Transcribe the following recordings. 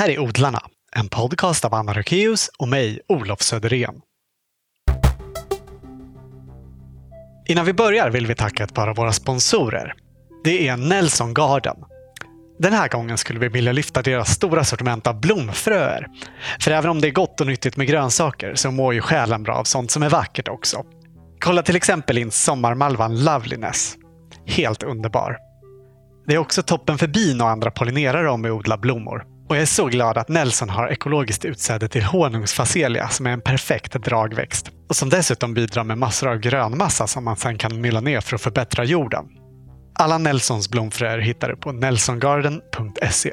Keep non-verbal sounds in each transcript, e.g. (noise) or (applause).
här är Odlarna, en podcast av Anna Rökeus och mig, Olof Söderén. Innan vi börjar vill vi tacka ett par av våra sponsorer. Det är Nelson Garden. Den här gången skulle vi vilja lyfta deras stora sortiment av blomfröer. För även om det är gott och nyttigt med grönsaker så mår ju själen bra av sånt som är vackert också. Kolla till exempel in sommarmalvan Loveliness. Helt underbar. Det är också toppen för bin och andra pollinerare om vi odlar blommor. Och jag är så glad att Nelson har ekologiskt utsäde till honungsfacelia som är en perfekt dragväxt. Och som dessutom bidrar med massor av grönmassa som man sen kan mylla ner för att förbättra jorden. Alla Nelsons blomfröer hittar du på nelsongarden.se.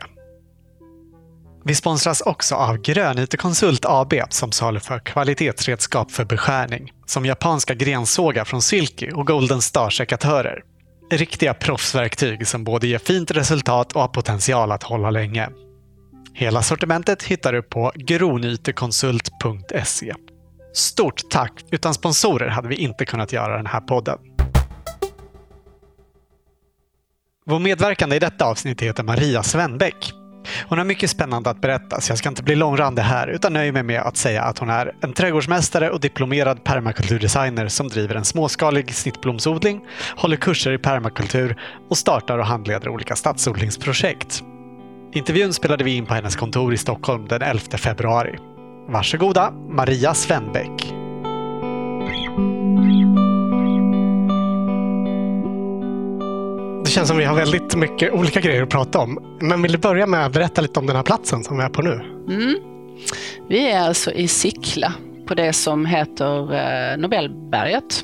Vi sponsras också av Grönytekonsult AB som saluför kvalitetsredskap för beskärning. Som japanska grensågar från Silky och Golden Star-sekatörer. Riktiga proffsverktyg som både ger fint resultat och har potential att hålla länge. Hela sortimentet hittar du på gronytekonsult.se. Stort tack! Utan sponsorer hade vi inte kunnat göra den här podden. Vår medverkande i detta avsnitt heter Maria Svenbäck. Hon har mycket spännande att berätta, så jag ska inte bli långrandig här utan nöjer mig med att säga att hon är en trädgårdsmästare och diplomerad permakulturdesigner som driver en småskalig snittblomsodling, håller kurser i permakultur och startar och handleder olika stadsodlingsprojekt. Intervjun spelade vi in på hennes kontor i Stockholm den 11 februari. Varsågoda, Maria Svenbäck. Det känns som vi har väldigt mycket olika grejer att prata om. Men vill du börja med att berätta lite om den här platsen som vi är på nu? Mm. Vi är alltså i Sickla på det som heter eh, Nobelberget.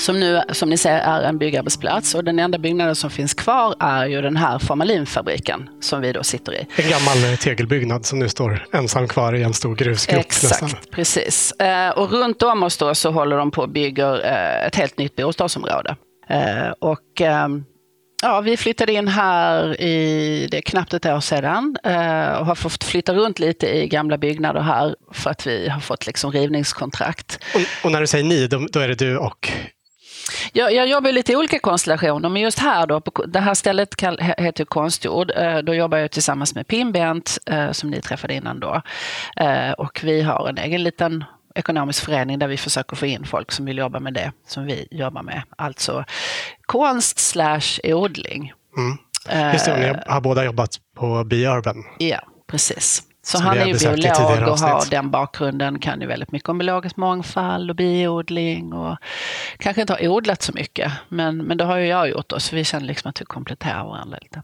Som nu, som ni ser, är en byggarbetsplats och den enda byggnaden som finns kvar är ju den här formalinfabriken som vi då sitter i. En gammal tegelbyggnad som nu står ensam kvar i en stor grusgrop. Exakt, nästan. precis. Eh, och runt om oss då så håller de på och bygger eh, ett helt nytt bostadsområde. Och ehm, Ja, vi flyttade in här i, det är knappt ett år sedan eh, och har fått flytta runt lite i gamla byggnader här för att vi har fått liksom rivningskontrakt. Och, och när du säger ni, då, då är det du och? Jag, jag jobbar i lite olika konstellationer, men just här då, på, det här stället kall, heter Konstjord. Eh, då jobbar jag tillsammans med Pim Bent, eh, som ni träffade innan då. Och vi har en egen liten ekonomisk förening där vi försöker få in folk som vill jobba med det som vi jobbar med. Alltså konst slash odling. Mm. Just det, ni har eh, båda jobbat på Biurban. Ja, precis. Så, han är ju biolog och har den bakgrunden, kan ju väldigt mycket om biologisk mångfald och biodling och kanske inte har odlat så mycket, men, men det har ju jag gjort då, så vi känner liksom att vi kompletterar varandra lite.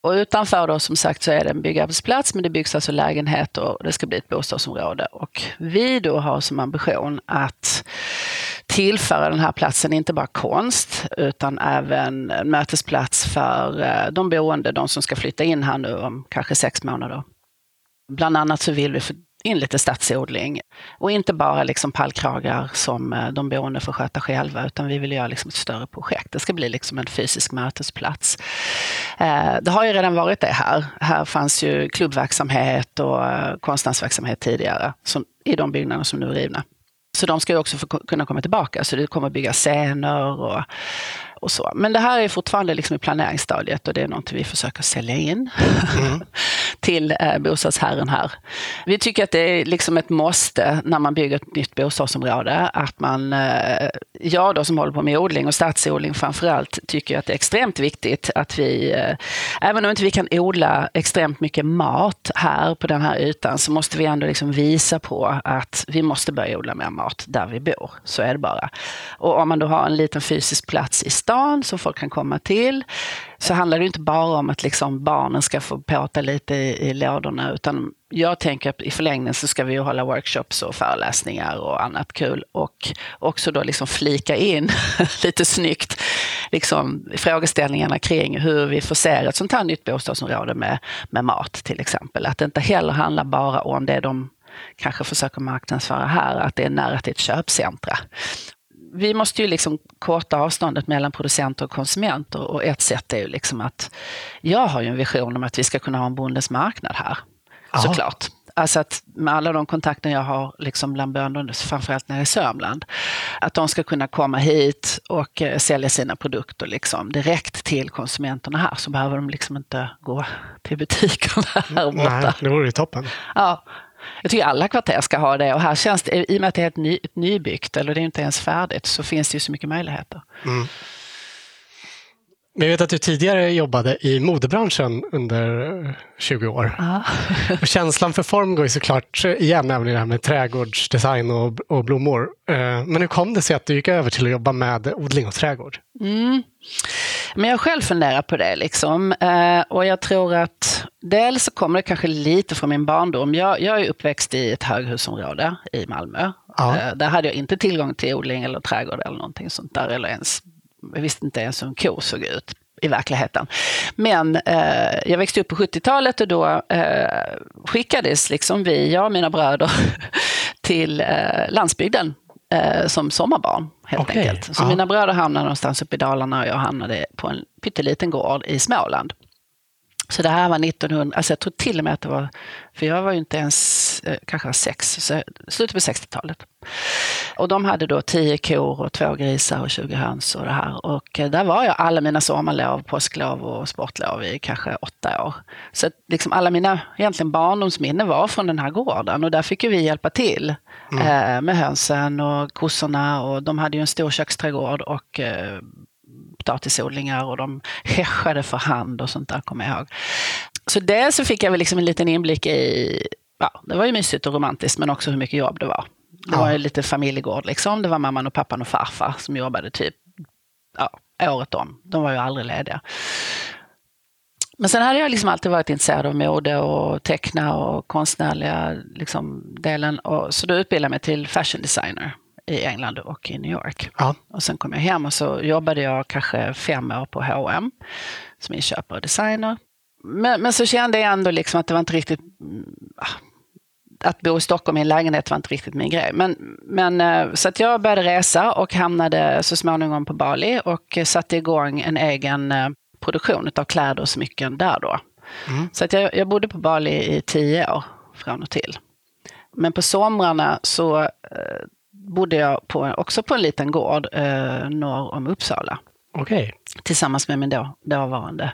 Och utanför då som sagt så är det en byggarbetsplats, men det byggs alltså lägenheter och det ska bli ett bostadsområde. Och vi då har som ambition att tillföra den här platsen inte bara konst utan även en mötesplats för eh, de boende, de som ska flytta in här nu om kanske sex månader. Bland annat så vill vi få in lite stadsodling och inte bara liksom pallkragar som eh, de boende får sköta själva utan vi vill göra liksom ett större projekt. Det ska bli liksom en fysisk mötesplats. Eh, det har ju redan varit det här. Här fanns ju klubbverksamhet och eh, konstnärsverksamhet tidigare som, i de byggnader som nu är rivna. Så de ska ju också få kunna komma tillbaka, så det kommer att scener och och så. Men det här är fortfarande liksom i planeringsstadiet och det är något vi försöker sälja in mm. (laughs) till eh, bostadsherren här. Vi tycker att det är liksom ett måste när man bygger ett nytt bostadsområde att man, eh, jag då som håller på med odling och stadsodling framförallt, tycker att det är extremt viktigt att vi, eh, även om inte vi kan odla extremt mycket mat här på den här ytan, så måste vi ändå liksom visa på att vi måste börja odla mer mat där vi bor. Så är det bara. Och om man då har en liten fysisk plats i stan stan som folk kan komma till. Så handlar det inte bara om att liksom barnen ska få påta lite i, i lådorna utan jag tänker att i förlängningen så ska vi ju hålla workshops och föreläsningar och annat kul och också då liksom flika in (laughs) lite snyggt liksom frågeställningarna kring hur vi förser ett sånt här nytt bostadsområde med, med mat till exempel. Att det inte heller handlar bara om det de kanske försöker marknadsföra här, att det är nära till ett köpcentra vi måste ju liksom korta avståndet mellan producenter och konsumenter och ett sätt är ju liksom att jag har ju en vision om att vi ska kunna ha en bondens marknad här. Aha. Såklart. Alltså att med alla de kontakter jag har liksom bland bönder, framförallt nere i Sörmland, att de ska kunna komma hit och eh, sälja sina produkter liksom direkt till konsumenterna här så behöver de liksom inte gå till butikerna här borta. Nej, det vore ju toppen. Ja, jag tycker alla kvarter ska ha det och här känns det, i och med att det är ett ny, nybyggt eller det är inte ens färdigt, så finns det ju så mycket möjligheter. Mm. Men jag vet att du tidigare jobbade i modebranschen under 20 år. (laughs) och känslan för form går ju såklart igen även i det här med trädgårdsdesign och, och blommor. Eh, men hur kom det sig att du gick över till att jobba med odling och trädgård? Mm. Men jag själv funderar på det. Liksom. Eh, och jag tror att dels så kommer det kanske lite från min barndom. Jag, jag är uppväxt i ett höghusområde i Malmö. Ja. Eh, där hade jag inte tillgång till odling eller trädgård eller någonting sånt där. Eller ens jag visste inte ens hur en ko såg ut i verkligheten. Men eh, jag växte upp på 70-talet och då eh, skickades liksom vi, jag och mina bröder, (laughs) till eh, landsbygden eh, som sommarbarn helt okay. enkelt. Så ja. mina bröder hamnade någonstans uppe i Dalarna och jag hamnade på en pytteliten gård i Småland. Så det här var 1900, alltså jag tror till och med att det var, för jag var ju inte ens, kanske var sex, slutet på 60-talet. Och de hade då tio kor och två grisar och 20 höns och det här. Och eh, där var jag alla mina sommarlov, påsklov och sportlov i kanske åtta år. Så liksom alla mina egentligen barndomsminnen var från den här gården och där fick ju vi hjälpa till mm. eh, med hönsen och kossorna och de hade ju en stor köksträdgård och eh, potatisodlingar och de häschade för hand och sånt där, kommer jag ihåg. Så dels så fick jag väl liksom en liten inblick i, ja, det var ju mysigt och romantiskt, men också hur mycket jobb det var. Det var ju lite familjegård liksom. Det var mamman och pappan och farfar som jobbade typ ja, året om. De var ju aldrig lediga. Men sen hade jag liksom alltid varit intresserad av mode och teckna och konstnärliga liksom, delen. Och, så då utbildade jag mig till fashion designer i England och i New York. Ja. Och sen kom jag hem och så jobbade jag kanske fem år på H&M som inköpare och designer. Men, men så kände jag ändå liksom att det var inte riktigt ah, att bo i Stockholm i en lägenhet var inte riktigt min grej. Men, men, eh, så att jag började resa och hamnade så småningom på Bali och satte igång en egen eh, produktion av kläder och smycken där då. Mm. Så att jag, jag bodde på Bali i tio år från och till. Men på somrarna så eh, bodde jag på, också på en liten gård eh, norr om Uppsala. Okay. Tillsammans med min då, dåvarande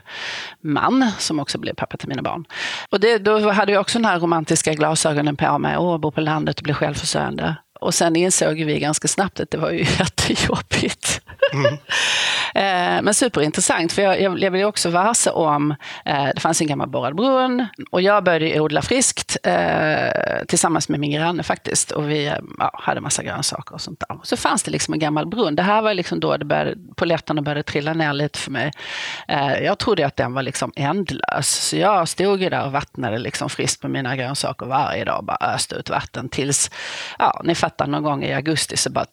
man som också blev pappa till mina barn. Och det, då hade jag också den här romantiska glasögonen på mig. Åh, bo på landet och bli självförsörjande. Och sen insåg vi ganska snabbt att det var ju (laughs) jättejobbigt. Mm. Eh, men superintressant, för jag, jag blev också varse om, eh, det fanns en gammal borrad brunn och jag började odla friskt eh, tillsammans med min granne faktiskt. Och vi ja, hade massa grönsaker och sånt där. Så fanns det liksom en gammal brunn. Det här var liksom då det började, poletterna började trilla ner lite för mig. Jag trodde att den var liksom ändlös. Så jag stod ju där och vattnade liksom friskt på mina grönsaker varje dag. Bara öste ut vatten tills, ja, ni fattar, någon gång i augusti så bara,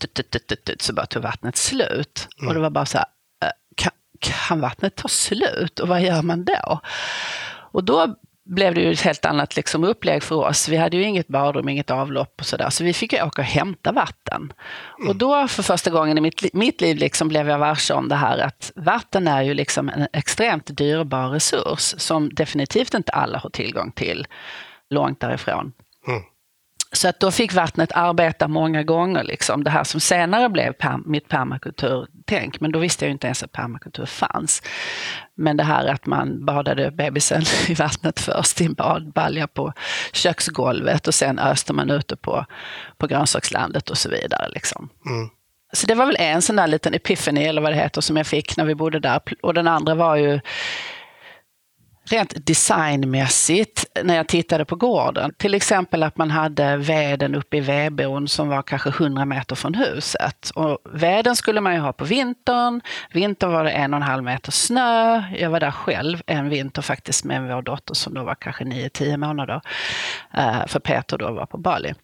så bara tog vattnet slut. Mm. Och det var bara så här, kan vattnet ta slut och vad gör man då? Och då blev det ju ett helt annat liksom upplägg för oss. Vi hade ju inget badrum, inget avlopp och sådär, så vi fick ju åka och hämta vatten. Mm. Och då för första gången i mitt, mitt liv liksom blev jag varse om det här att vatten är ju liksom en extremt dyrbar resurs som definitivt inte alla har tillgång till långt därifrån. Mm. Så att då fick vattnet arbeta många gånger, liksom. det här som senare blev per, mitt permakulturtänk. Men då visste jag inte ens att permakultur fanns. Men det här att man badade bebisen (laughs) i vattnet först i en badbalja på köksgolvet och sen öste man ute på, på grönsakslandet och så vidare. Liksom. Mm. Så det var väl en sån där liten epiphany, eller vad det heter, som jag fick när vi bodde där. Och den andra var ju rent designmässigt när jag tittade på gården. Till exempel att man hade veden uppe i vedboden som var kanske 100 meter från huset. Och veden skulle man ju ha på vintern. Vintern var det en och en halv meter snö. Jag var där själv en vinter faktiskt med vår dotter som då var kanske 9-10 månader. Eh, för Peter då var på Bali.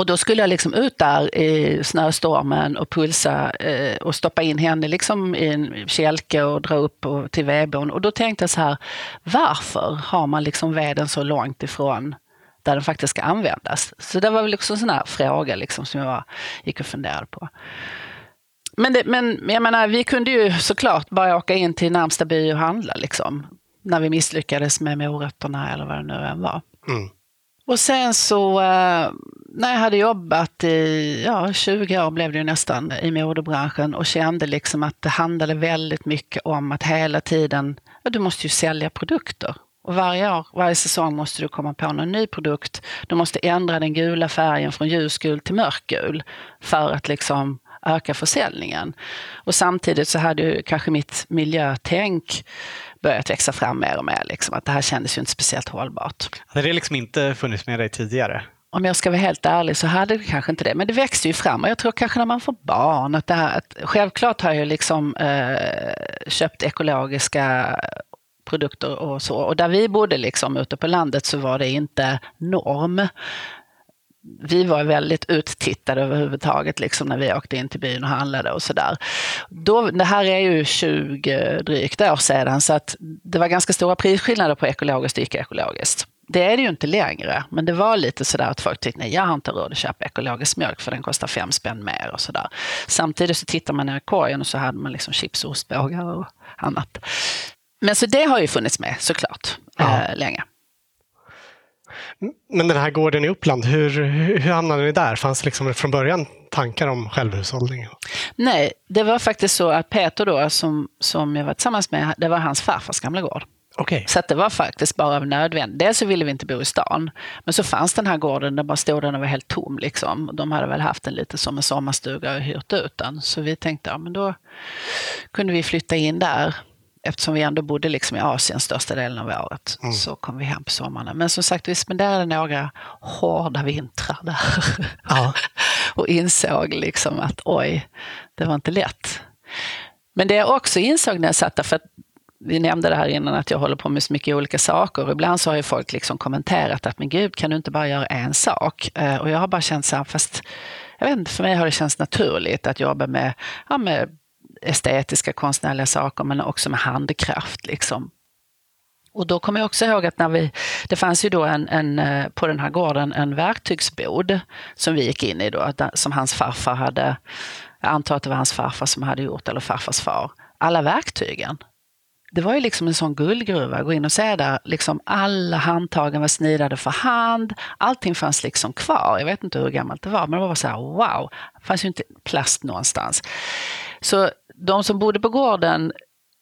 Och då skulle jag liksom ut där i snöstormen och pulsa eh, och stoppa in henne liksom i en kälke och dra upp och, till vedboden. Och då tänkte jag så här, varför har man liksom veden så långt ifrån där den faktiskt ska användas? Så det var väl också en sån här fråga liksom som jag gick och funderade på. Men, det, men jag menar, vi kunde ju såklart bara åka in till närmsta by och handla liksom. När vi misslyckades med morötterna eller vad det nu än var. Mm. Och sen så eh, när jag hade jobbat i ja, 20 år blev det ju nästan i modebranschen och kände liksom att det handlade väldigt mycket om att hela tiden, ja, du måste ju sälja produkter. Och varje år, varje säsong måste du komma på någon ny produkt. Du måste ändra den gula färgen från ljusgul till mörkgul för att liksom öka försäljningen. Och samtidigt så hade ju kanske mitt miljötänk börjat växa fram mer och mer. Liksom, att det här kändes ju inte speciellt hållbart. Hade det liksom inte funnits med dig tidigare? Om jag ska vara helt ärlig så hade det kanske inte det, men det växte ju fram. Och jag tror kanske när man får barn, att det här, att självklart har jag liksom eh, köpt ekologiska produkter och så. Och där vi bodde liksom ute på landet så var det inte norm. Vi var väldigt uttittade överhuvudtaget liksom när vi åkte in till byn och handlade och sådär. Det här är ju 20 drygt år sedan så att det var ganska stora prisskillnader på ekologiskt och icke-ekologiskt. Det är det ju inte längre, men det var lite sådär att folk tyckte nej, jag har inte råd att köpa ekologisk mjölk för den kostar fem spänn mer och sådär. Samtidigt så tittar man ner i korgen och så hade man liksom chips och ostbågar och annat. Men så det har ju funnits med såklart ja. äh, länge. Men den här gården i Uppland, hur, hur hamnade ni där? Fanns det liksom från början tankar om självhushållning? Nej, det var faktiskt så att Peter då, som, som jag var tillsammans med, det var hans farfars gamla gård. Okay. Så det var faktiskt bara av nödvändighet. Dels så ville vi inte bo i stan, men så fanns den här gården, den bara stod den och var helt tom. Liksom. De hade väl haft den lite som en sommarstuga och hyrt ut den. Så vi tänkte, ja men då kunde vi flytta in där eftersom vi ändå bodde liksom i Asien största delen av året, mm. så kom vi hem på sommarna. Men som sagt, vi spenderade några hårda vintrar där. Ja. (laughs) och insåg liksom att oj, det var inte lätt. Men det jag också insåg när jag satt där, för vi nämnde det här innan att jag håller på med så mycket olika saker. Och ibland så har ju folk liksom kommenterat att men gud, kan du inte bara göra en sak? Eh, och jag har bara känt så här, fast jag vet inte, för mig har det känts naturligt att jobba med, ja, med estetiska konstnärliga saker men också med handkraft. Liksom. Och då kommer jag också ihåg att när vi, det fanns ju då en, en, eh, på den här gården en verktygsbod som vi gick in i då, som hans farfar hade, jag antar att det var hans farfar som hade gjort, eller farfars far, alla verktygen. Det var ju liksom en sån guldgruva, gå in och se där, liksom alla handtagen var snidade för hand, allting fanns liksom kvar. Jag vet inte hur gammalt det var, men det var så här wow, det fanns ju inte plast någonstans. Så de som bodde på gården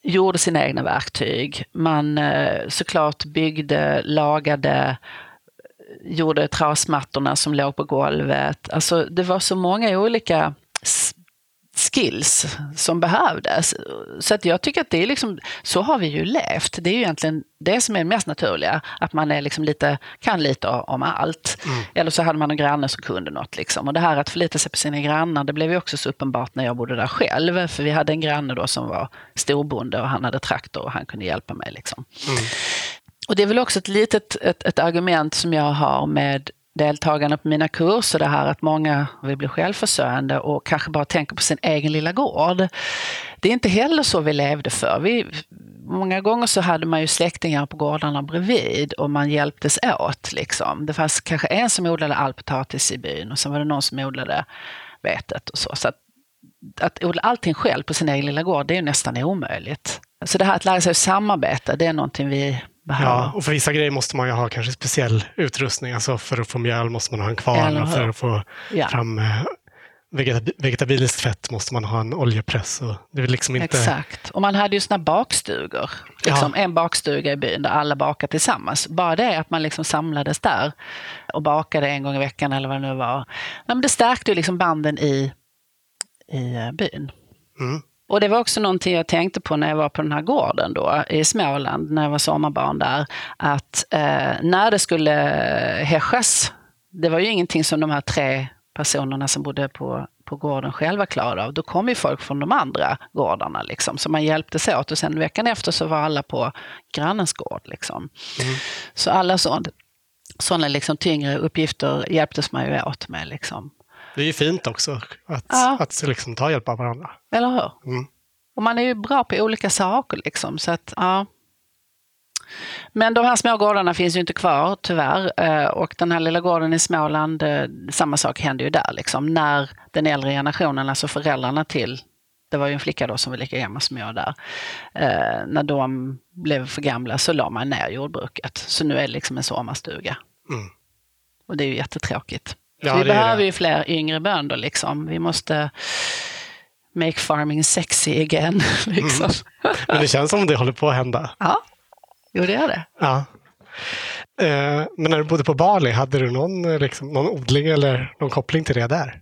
gjorde sina egna verktyg. Man eh, såklart byggde, lagade, gjorde trasmattorna som låg på golvet. Alltså det var så många olika skills som behövdes. Så att jag tycker att det är liksom, så har vi ju levt. Det är ju egentligen det som är det mest naturliga, att man är liksom lite, kan lite om allt. Mm. Eller så hade man en granne som kunde något. Liksom. Och det här att förlita sig på sina grannar, det blev ju också så uppenbart när jag bodde där själv. För vi hade en granne då som var storbonde och han hade traktor och han kunde hjälpa mig. Liksom. Mm. Och det är väl också ett litet ett, ett argument som jag har med deltagarna på mina kurser, det här att många vill bli självförsörjande och kanske bara tänker på sin egen lilla gård. Det är inte heller så vi levde för. Vi, många gånger så hade man ju släktingar på gårdarna bredvid och man hjälptes åt. Liksom. Det fanns kanske en som odlade all potatis i byn och sen var det någon som odlade vetet och så. så att, att odla allting själv på sin egen lilla gård, det är nästan omöjligt. Så det här att lära sig att samarbeta, det är någonting vi behöva. Ja, och för vissa grejer måste man ju ha kanske speciell utrustning. Alltså för att få mjöl måste man ha en kvarn och för att få ja. fram eh, vegetabiliskt fett måste man ha en oljepress. Och det är liksom inte... Exakt. Och man hade ju såna bakstugor. Liksom ja. En bakstuga i byn där alla bakade tillsammans. Bara det att man liksom samlades där och bakade en gång i veckan eller vad det nu var. Nej, men det stärkte ju liksom banden i, i eh, byn. Mm. Och det var också någonting jag tänkte på när jag var på den här gården då i Småland, när jag var sommarbarn där, att eh, när det skulle häschas, det var ju ingenting som de här tre personerna som bodde på, på gården själva klarade av. Då kom ju folk från de andra gårdarna, liksom, så man hjälptes åt. Och sen veckan efter så var alla på grannens gård. Liksom. Mm. Så alla sådana liksom, tyngre uppgifter hjälptes man ju åt med. Liksom. Det är ju fint också att, ja. att liksom ta hjälp av varandra. Eller hur? Mm. Och man är ju bra på olika saker. Liksom, så att, ja. Men de här små gårdarna finns ju inte kvar tyvärr. Eh, och den här lilla gården i Småland, eh, samma sak hände ju där. Liksom. När den äldre generationen, alltså föräldrarna till, det var ju en flicka då som var lika gammal som jag där, eh, när de blev för gamla så la man ner jordbruket. Så nu är det liksom en sommarstuga. Mm. Och det är ju jättetråkigt. Ja, vi behöver ju fler yngre bönder. Liksom. Vi måste make farming sexy again. (laughs) Liksom. Mm. Men det känns som det håller på att hända. Ja, jo det gör det. Ja. Eh, men när du bodde på Bali, hade du någon, liksom, någon odling eller någon koppling till det där?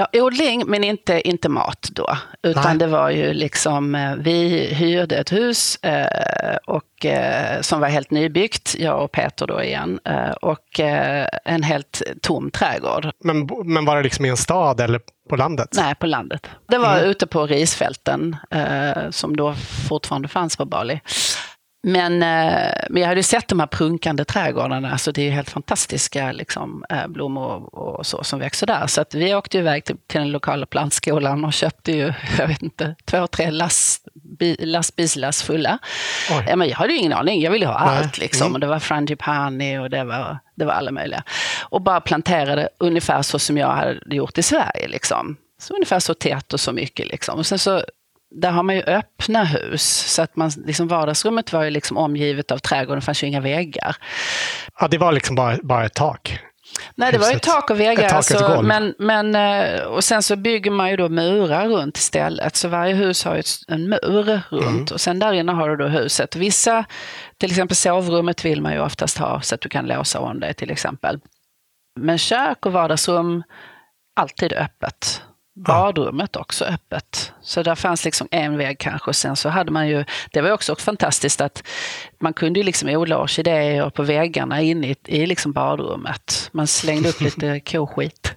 Ja, odling, men inte, inte mat då. Utan Nej. det var ju liksom, eh, vi hyrde ett hus eh, och, eh, som var helt nybyggt, jag och Peter då igen, eh, och eh, en helt tom trädgård. Men, men var det liksom i en stad eller på landet? Nej, på landet. Det var mm. ute på risfälten eh, som då fortfarande fanns på Bali. Men, eh, men jag hade sett de här prunkande trädgårdarna, så det är helt fantastiska liksom, eh, blommor och så som växer där. Så att vi åkte iväg till, till den lokala plantskolan och köpte ju, (laughs) jag vet inte, två, tre last, lastbilslass fulla. Ja, men jag hade ju ingen aning, jag ville ha Nej. allt. Liksom. Mm. Och det var frangipani och det var, det var alla möjliga. Och bara planterade ungefär så som jag hade gjort i Sverige. Liksom. Så ungefär så tätt och så mycket. Liksom. Och sen så där har man ju öppna hus, så att man, liksom vardagsrummet var ju liksom omgivet av trädgården, det fanns ju inga väggar. Ja, det var liksom bara, bara ett tak? Nej, det var ju tak och väggar. alltså, men, men, eh, och sen så bygger man ju då murar runt istället. Så varje hus har ju en mur runt mm. och sen där inne har du då huset. Vissa, till exempel sovrummet vill man ju oftast ha så att du kan låsa om det till exempel. Men kök och vardagsrum, alltid öppet badrummet också öppet. Så där fanns liksom en vägg kanske sen så hade man ju, det var också fantastiskt att man kunde ju liksom odla orkidéer på väggarna inne i, i liksom badrummet. Man slängde upp lite (laughs) koskit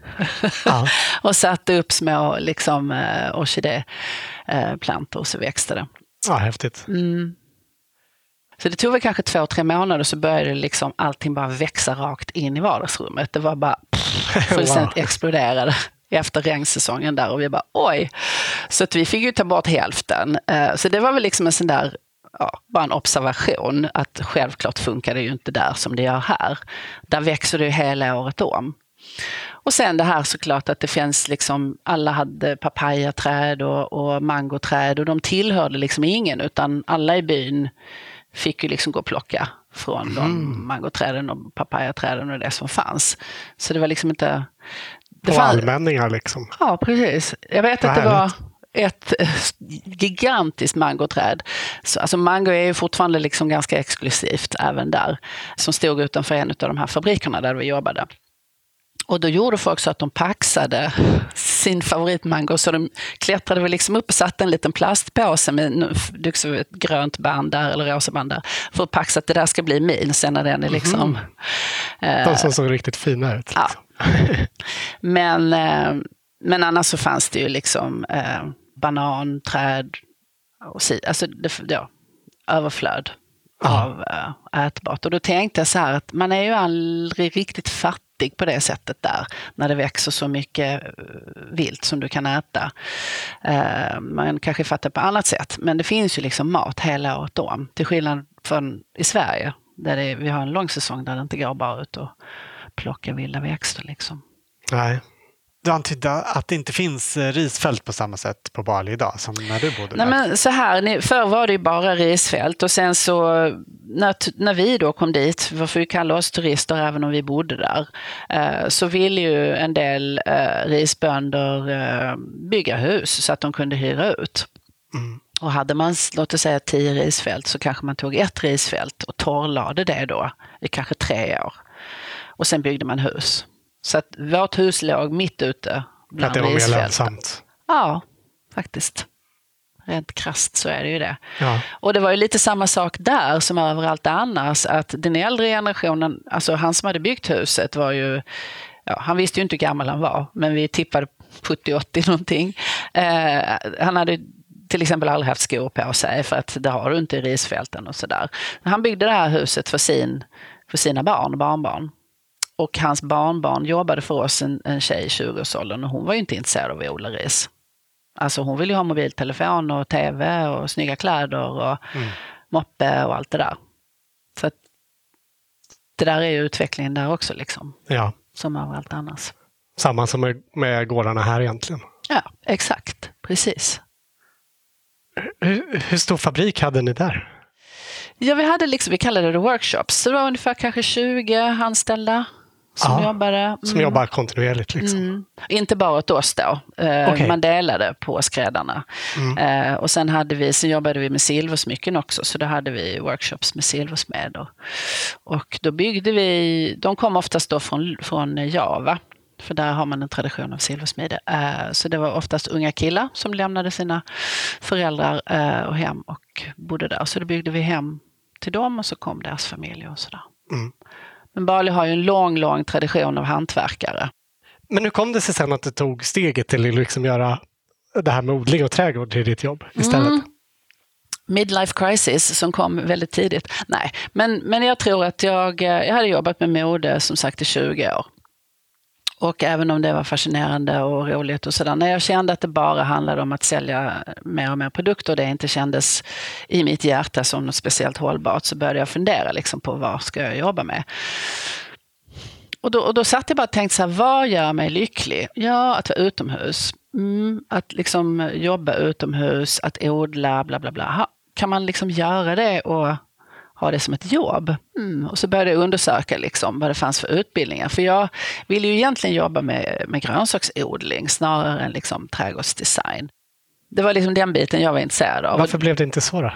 ja. (laughs) och satte upp små liksom, uh, orkidéplantor och så växte det. Ja, häftigt. Mm. Så det tog väl kanske två, tre månader så började liksom allting bara växa rakt in i vardagsrummet. Det var bara pff, (laughs) fullständigt wow. exploderade efter regnsäsongen där och vi bara oj. Så att vi fick ju ta bort hälften. Eh, så det var väl liksom en sån där ja, bara en observation att självklart funkar det ju inte där som det gör här. Där växer det ju hela året om. Och sen det här såklart att det finns liksom, alla hade papayaträd och, och mangoträd och de tillhörde liksom ingen utan alla i byn fick ju liksom gå och plocka från mm. de mangoträden och papayaträden och det som fanns. Så det var liksom inte, på fann... allmänningar liksom. Ja, precis. Jag vet Vad att det var ett eh, gigantiskt mangoträd. Så, alltså mango är ju fortfarande liksom ganska exklusivt även där. Som stod utanför en av de här fabrikerna där vi jobbade. Och då gjorde folk så att de paxade sin favoritmango, så de klättrade väl liksom upp och satte en liten plastpåse med ett grönt band där, eller rosa band där, för att paxa att det där ska bli min sen när den är liksom... Mm. De som såg riktigt fina ut. Ja. (laughs) men, eh, men annars så fanns det ju liksom eh, banan, träd och si, alltså det, ja, överflöd av äh, ätbart. Och då tänkte jag så här att man är ju aldrig riktigt fattig på det sättet där, när det växer så mycket eh, vilt som du kan äta. Uh, man kanske fattar på annat sätt, men det finns ju liksom mat hela året om. Till skillnad från i Sverige, där det, vi har en lång säsong där det inte går bara ut och plocka vilda växter. Liksom. Nej. Du antydde att det inte finns eh, risfält på samma sätt på Bali idag som när du bodde Nej, där. Men så här, förr var det bara risfält och sen så när, när vi då kom dit, vi får ju kalla oss turister även om vi bodde där, eh, så ville ju en del eh, risbönder bygga hus så att de kunde hyra ut. Mm. Och hade man, låt oss säga tio risfält, så kanske man tog ett risfält och torrlade det då i kanske tre år. Och sen byggde man hus. Så att vårt hus låg mitt ute bland Att det var mer lönsamt? Ja, faktiskt. Rent krasst så är det ju det. Ja. Och det var ju lite samma sak där som överallt annars. Att den äldre generationen, alltså han som hade byggt huset var ju, ja, han visste ju inte hur gammal han var, men vi tippade 70-80 någonting. Eh, han hade till exempel aldrig haft skor på sig för att det har du inte i risfälten och sådär. Han byggde det här huset för, sin, för sina barn och barnbarn. Och hans barnbarn jobbade för oss, en, en tjej i 20-årsåldern, och hon var ju inte intresserad av odla ris. Alltså hon ville ju ha mobiltelefon och tv och snygga kläder och mm. moppe och allt det där. Så att, det där är ju utvecklingen där också, liksom. Ja. Som överallt annars. Samma som med, med gårdarna här egentligen. Ja, exakt. Precis. Hur, hur stor fabrik hade ni där? Ja, vi hade liksom, vi kallade det workshops, så det var ungefär kanske 20 anställda som ja, jobbade. Mm. Som jobbar kontinuerligt liksom. Mm. Inte bara åt oss då. Eh, okay. Man delade på skräddarna. Mm. Eh, och sen hade vi, sen jobbade vi med silversmycken också, så då hade vi workshops med silversmeder. Och då byggde vi, de kom oftast då från, från Java. För där har man en tradition av silversmide. Eh, så det var oftast unga killar som lämnade sina föräldrar och hem och bodde där. Så då byggde vi hem till dem och så kom deras familjer och sådär. Mm. Men Bali har ju en lång, lång tradition av hantverkare. Men hur kom det sig sen att du tog steget till att liksom göra det här med odling och trädgård till ditt jobb istället? Mm. Midlife crisis som kom väldigt tidigt. Nej, men, men jag tror att jag, jag hade jobbat med mode som sagt i 20 år. Och även om det var fascinerande och roligt och sådär, när jag kände att det bara handlade om att sälja mer och mer produkter och det inte kändes i mitt hjärta som något speciellt hållbart så började jag fundera liksom på vad ska jag jobba med. Och då, och då satt jag bara och tänkte så här, vad gör mig lycklig? Ja, att vara utomhus. Mm, att liksom jobba utomhus, att odla, bla bla bla. Kan man liksom göra det och ha det som ett jobb. Mm. Och så började jag undersöka liksom vad det fanns för utbildningar. För jag ville ju egentligen jobba med, med grönsaksodling snarare än liksom trädgårdsdesign. Det var liksom den biten jag var intresserad av. Varför blev det inte så då?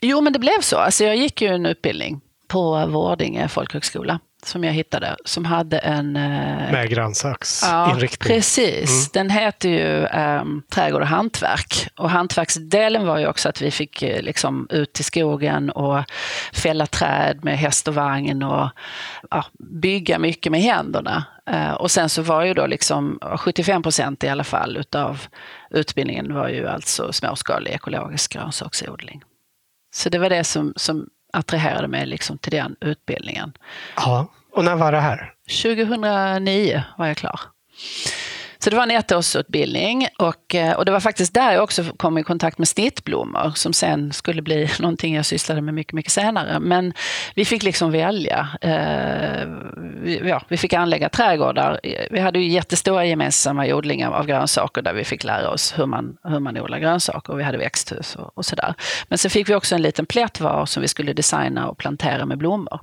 Jo, men det blev så. Alltså jag gick ju en utbildning på Vårdinge folkhögskola som jag hittade som hade en... Eh, Med grönsaksinriktning. Ja, precis. Mm. Den heter ju um, Trädgård och hantverk. Och hantverksdelen var ju också att vi fick eh, liksom ut i skogen och fälla träd med häst och vagn och ja, bygga mycket med händerna. Uh, och sen så var ju då liksom 75 procent i alla fall utav utbildningen var ju alltså småskalig ekologisk grönsaksodling. Så det var det som, som attraherade mig liksom till den utbildningen. Ja, och när var det här? 2009 var jag klar. Så det var en ettårsutbildning och, eh, och det var faktiskt där jag också kom i kontakt med snittblommor som sen skulle bli (laughs) någonting jag sysslade med mycket, mycket senare. Men vi fick liksom välja. Eh, vi, ja, vi fick anlägga trädgårdar. Vi hade ju jättestora gemensamma odlingar av grönsaker där vi fick lära oss hur man, hur man odlar grönsaker. Och vi hade växthus och, och sådär. Men sen fick vi också en liten plätt var som vi skulle designa och plantera med blommor.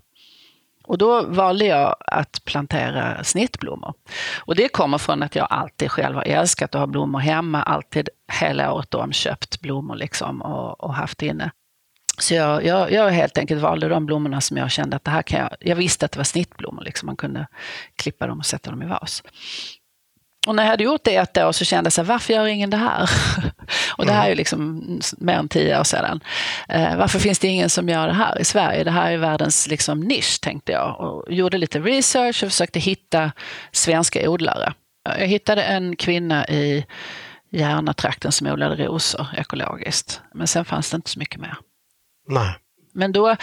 Och då valde jag att plantera snittblommor. Och det kommer från att jag alltid själv har älskat att ha blommor hemma, alltid hela året om köpt blommor liksom och, och haft inne. Så jag, jag, jag, helt enkelt valde de blommorna som jag kände att det här kan jag... Jag visste att det var snittblommor, liksom. man kunde klippa dem och sätta dem i vas. Och när jag hade gjort det ett år så kände jag så här, varför gör ingen det här? (laughs) och det här är ju liksom mer än tio år sedan. Eh, varför finns det ingen som gör det här i Sverige? Det här är världens liksom, nisch, tänkte jag. Och gjorde lite research och försökte hitta svenska odlare. Jag hittade en kvinna i Järnatrakten som odlade rosor ekologiskt. Men sen fanns det inte så mycket mer. Nej. Men då,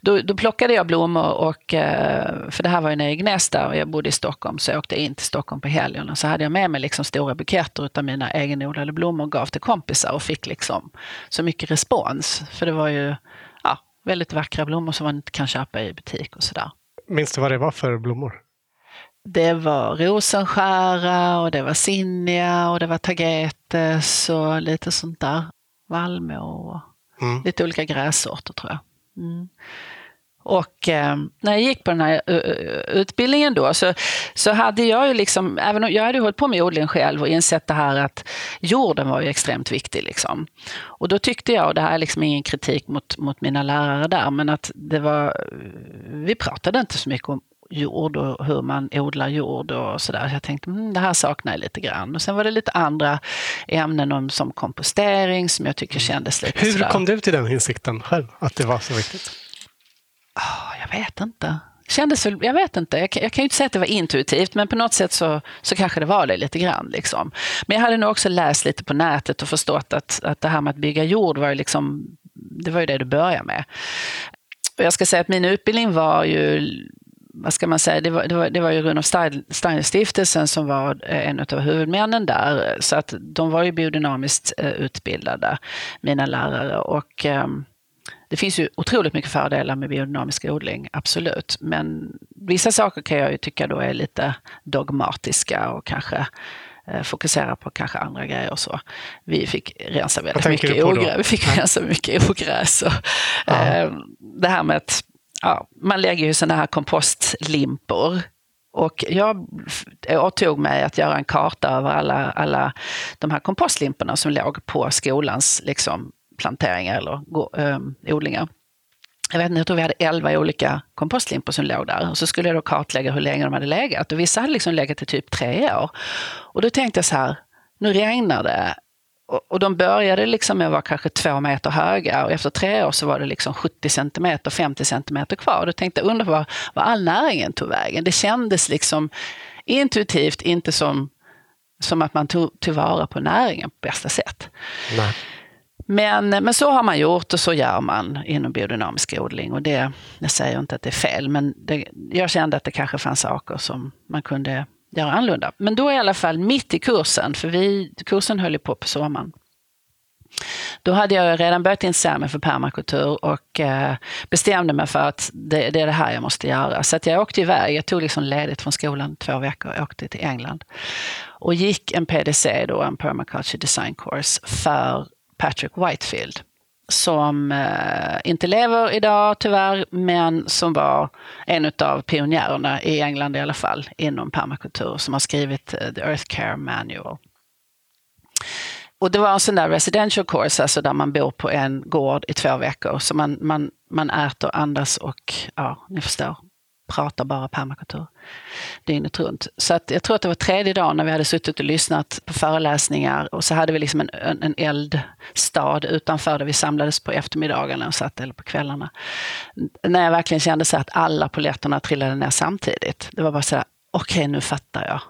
då, då, plockade jag blommor, och, eh, för det här var ju nere i Gnesta och jag bodde i Stockholm så jag åkte in till Stockholm på helgerna. Så hade jag med mig liksom stora buketter av mina egenodlade blommor och gav till kompisar och fick liksom så mycket respons. För det var ju ja, väldigt vackra blommor som man inte kan köpa i butik och sådär. Minns du vad det var för blommor? Det var rosenskära och det var sinnia och det var tagetes och lite sånt där. Vallmo och mm. lite olika grässorter tror jag. Mm. Och eh, när jag gick på den här uh, utbildningen då så, så hade jag ju liksom, även om jag hade hållit på med odling själv och insett det här att jorden var ju extremt viktig. Liksom. Och då tyckte jag, och det här är liksom ingen kritik mot, mot mina lärare där, men att det var, vi pratade inte så mycket om jord och hur man odlar jord och sådär. Så jag tänkte, mm, det här saknar jag lite grann. Och sen var det lite andra ämnen om, som kompostering som jag tycker kändes lite Hur sådär. kom du till den insikten själv, att det var så viktigt? Oh, jag vet inte. Kändes väl, jag vet inte, jag kan, jag kan ju inte säga att det var intuitivt, men på något sätt så, så kanske det var det lite grann. Liksom. Men jag hade nog också läst lite på nätet och förstått att, att det här med att bygga jord var ju liksom, det var ju det du började med. Och jag ska säga att min utbildning var ju vad ska man säga, det var, det var, det var ju Rudolf Steiner-stiftelsen som var eh, en av huvudmännen där. Så att de var ju biodynamiskt eh, utbildade, mina lärare. Och um, det finns ju otroligt mycket fördelar med biodynamisk odling, absolut. Men vissa saker kan jag ju tycka då är lite dogmatiska och kanske fokusera på kanske andra grejer och så. Vi fick rensa väldigt mycket ogräs. Vi fick rensa mycket ogräs. Och, ja. eh, det här med att ja, man lägger ju sådana här kompostlimpor Och jag åtog mig att göra en karta över alla, alla de här kompostlimporna som låg på skolans liksom, planteringar eller um, odlingar. Jag, vet inte, jag tror vi hade elva olika kompostlimpor som låg där. Och så skulle jag då kartlägga hur länge de hade legat. Och vissa hade liksom legat i typ tre år. Och då tänkte jag så här, nu regnar det. Och, de började liksom med att vara kanske två meter höga och efter tre år så var det liksom 70 centimeter, 50 centimeter kvar. Och då tänkte jag, undrar var, var all näringen tog vägen. Det kändes liksom intuitivt inte som, som att man tog tillvara på näringen på bästa sätt. Nej. Men, men så har man gjort och så gör man inom biodynamisk odling. Och det, jag säger inte att det är fel, men det, jag kände att det kanske fanns saker som man kunde göra annorlunda. Men då i alla fall mitt i kursen, för vi, kursen höll ju på på sommaren. Då hade jag redan börjat intressera mig för permakultur och eh, bestämde mig för att det, det, är det här jag måste göra. Så att jag åkte iväg, jag tog liksom ledigt från skolan två veckor och åkte till England. Och gick en PDC, då, en Permaculture Design Course, för Patrick Whitefield som eh, inte lever idag tyvärr, men som var en av pionjärerna i England i alla fall inom permakultur som har skrivit eh, The Earth Care Manual. Och det var en sån där residential course, alltså där man bor på en gård i två veckor. Så man, man, man äter, andas och, ja, ni förstår, pratar bara permakultur dygnet runt. Så att jag tror att det var tredje dagen när vi hade suttit och lyssnat på föreläsningar och så hade vi liksom en, en, en eldstad utanför där vi samlades på eftermiddagarna och satt, eller på kvällarna. När jag verkligen kände så att alla poletterna trillade ner samtidigt. Det var bara så här, okej okay, nu fattar jag.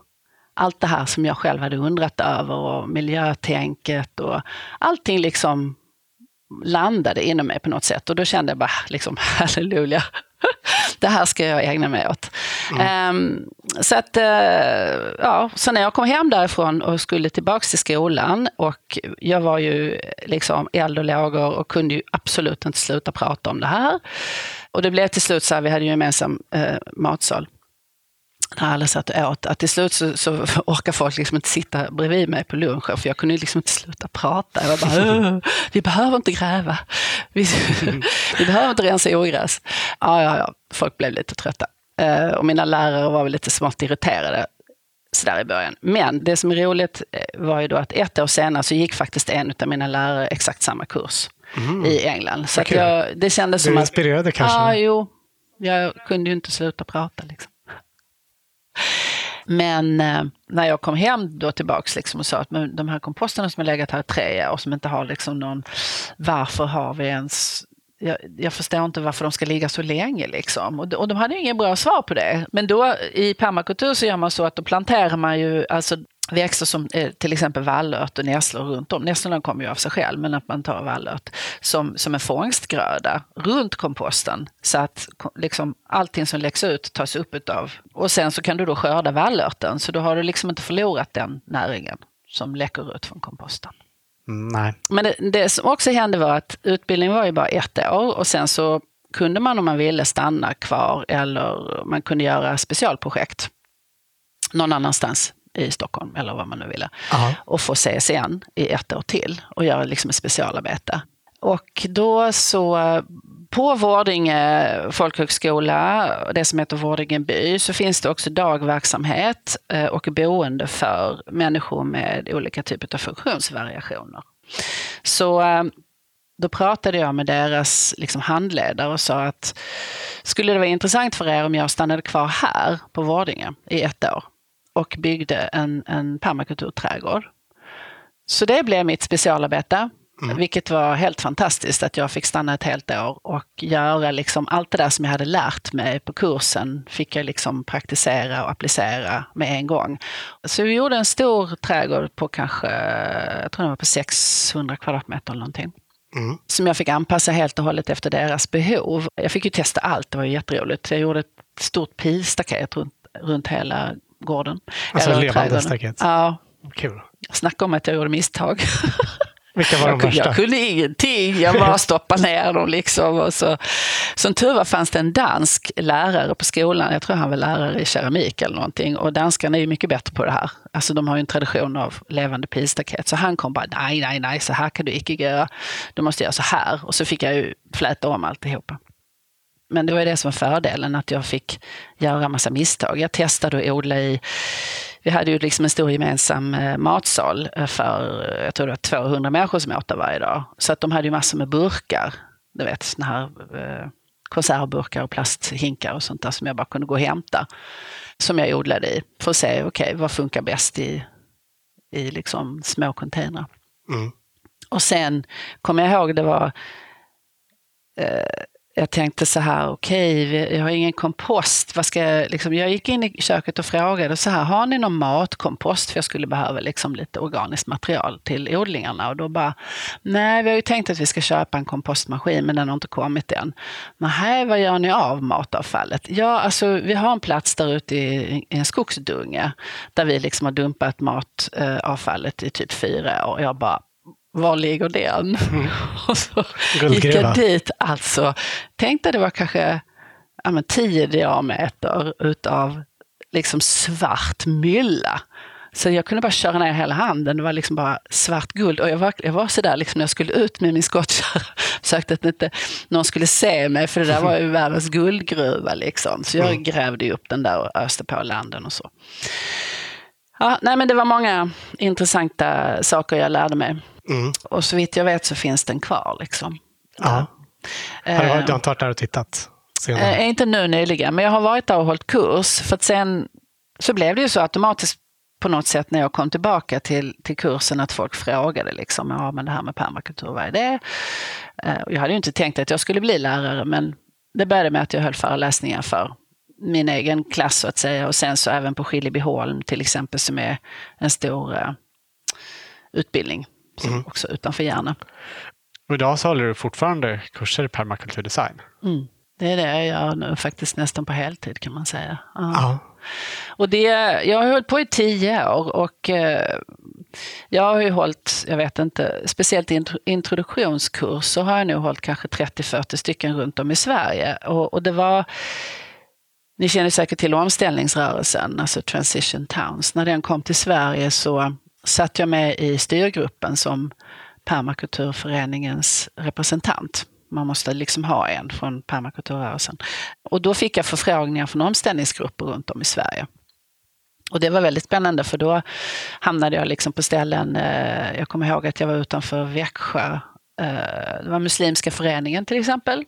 Allt det här som jag själv hade undrat över och miljötänket och allting liksom landade inom mig på något sätt. Och då kände jag bara, liksom, (laughs) halleluja, det här ska jag ägna mig åt. Mm. Um, så att, uh, ja, så när jag kom hem därifrån och skulle tillbaks till skolan och jag var ju liksom eld och lågor och kunde ju absolut inte sluta prata om det här. Och det blev till slut så här, vi hade ju gemensam uh, matsal när alla satt och åt, att till slut så, så orkar folk liksom inte sitta bredvid mig på lunchen för jag kunde liksom inte sluta prata. Jag bara, vi behöver inte gräva. Vi, (laughs) vi behöver inte rensa ogräs. Ja, ja, ja, folk blev lite trötta. Uh, och mina lärare var väl lite smått irriterade sådär i början. Men det som är roligt eh, var ju då att ett år senare så gick faktiskt en av mina lärare exakt samma kurs mm. i England. Så okay. jag, det kändes som att... Du inspirerade kanske? Ja, jo. Jag kunde ju inte sluta prata. Liksom. Men eh, när jag kom hem då tillbaks liksom och sa att men de här komposterna som har legat här i tre år och som inte har liksom någon, varför har vi ens jag, jag, förstår inte varför de ska ligga så länge. Liksom. Och, och de hade ingen bra svar på det. Men då i permakultur så gör man så att då planterar man ju alltså växter som till exempel vallört och nässlor runt om. Nässlorna kommer ju av sig själv, men att man tar vallört som, som en fångstgröda runt komposten. Så att liksom, allting som läggs ut tas upp utav. Och sen så kan du då skörda vallörten, så då har du liksom inte förlorat den näringen som läcker ut från komposten. Mm, nej. Men det, det som också hände var att utbildningen var ju bara ett år och sen så kunde man om man ville stanna kvar eller man kunde göra specialprojekt någon annanstans i Stockholm eller vad man nu ville. Aha. Och få CSN i ett år till och göra liksom ett specialarbete. Och då så på Vårdinge folkhögskola, det som heter Vårdinge by, så finns det också dagverksamhet eh, och boende för människor med olika typer av funktionsvariationer. Så eh, då pratade jag med deras liksom handledare och sa att skulle det vara intressant för er om jag stannade kvar här på Vårdinge i ett år och byggde en, en permakulturträdgård. Så det blev mitt specialarbete. Mm. Vilket var helt fantastiskt att jag fick stanna ett helt år och göra liksom allt det där som jag hade lärt mig på kursen fick jag liksom praktisera och applicera med en gång. Så vi gjorde en stor trädgård på kanske, jag tror det var på 600 kvadratmeter eller någonting. Mm. Som jag fick anpassa helt och hållet efter deras behov. Jag fick ju testa allt, det var jätteroligt. Jag gjorde ett stort pilstaket runt, runt hela gården. Alltså levande staket? Ja. Kul. Snacka om att jag gjorde misstag. (laughs) Vilka var de jag, värsta? Jag kunde ingenting, jag bara (laughs) stoppade ner dem. Liksom och så. Som tur var fanns det en dansk lärare på skolan, jag tror han var lärare i keramik eller någonting. Och danskarna är ju mycket bättre på det här. Alltså de har ju en tradition av levande pilstaket. Så han kom bara, nej, nej, nej, så här kan du icke göra. Du måste göra så här. Och så fick jag ju fläta om alltihopa. Men det var det som var fördelen, att jag fick göra massa misstag. Jag testade att odla i vi hade ju liksom en stor gemensam eh, matsal för, jag tror det var 200 människor som åt där varje dag. Så att de hade ju massor med burkar, du vet såna här eh, konservburkar och plasthinkar och sånt där som jag bara kunde gå och hämta. Som jag odlade i för att se, okej, okay, vad funkar bäst i, i liksom små containrar. Mm. Och sen kommer jag ihåg, det var eh, jag tänkte så här, okej, okay, jag har ingen kompost. Vad ska jag, liksom, jag gick in i köket och frågade så här, har ni någon matkompost? För jag skulle behöva liksom lite organiskt material till odlingarna. Och då bara, nej, vi har ju tänkt att vi ska köpa en kompostmaskin, men den har inte kommit än. Nej, vad gör ni av matavfallet? Ja, alltså vi har en plats där ute i, i en skogsdunge, där vi liksom har dumpat matavfallet i typ fyra år. Jag bara, var ligger den? Mm. (laughs) och så gick jag dit, alltså, tänkte det var kanske ja, men, 10 diameter utav liksom svart mylla. Så jag kunde bara köra ner hela handen, det var liksom bara svart guld. Och jag var, jag var sådär liksom när jag skulle ut med min skottkärra, (laughs) försökte att inte någon skulle se mig, för det där var ju (laughs) världens guldgruva liksom. Så jag mm. grävde upp den där och öste på landen och så. Ja, nej men det var många intressanta saker jag lärde mig. Mm. Och så vitt jag vet så finns den kvar. Liksom. Ja. Har du, har inte varit där och tittat? Senare? Äh, inte nu nyligen, men jag har varit där och hållit kurs. För att sen så blev det ju så automatiskt på något sätt när jag kom tillbaka till, till kursen att folk frågade liksom, ja men det här med permakultur, vad är det? Eh, jag hade ju inte tänkt att jag skulle bli lärare, men det började med att jag höll föreläsningar för min egen klass så att säga och sen så även på Skillebyholm till exempel som är en stor uh, utbildning mm. också utanför Järna. Och idag så håller du fortfarande kurser i permakulturdesign? Mm. Det är det jag gör nu faktiskt nästan på heltid kan man säga. Ja. Och det, jag har hållit på i tio år och eh, jag har ju hållit, jag vet inte, speciellt introduktionskurser har jag nu hållit kanske 30-40 stycken runt om i Sverige. Och, och det var ni känner säkert till omställningsrörelsen, alltså Transition Towns. När den kom till Sverige så satt jag med i styrgruppen som permakulturföreningens representant. Man måste liksom ha en från permakulturrörelsen. Och då fick jag förfrågningar från omställningsgrupper runt om i Sverige. Och det var väldigt spännande för då hamnade jag liksom på ställen, eh, jag kommer ihåg att jag var utanför Växjö. Eh, det var Muslimska föreningen till exempel,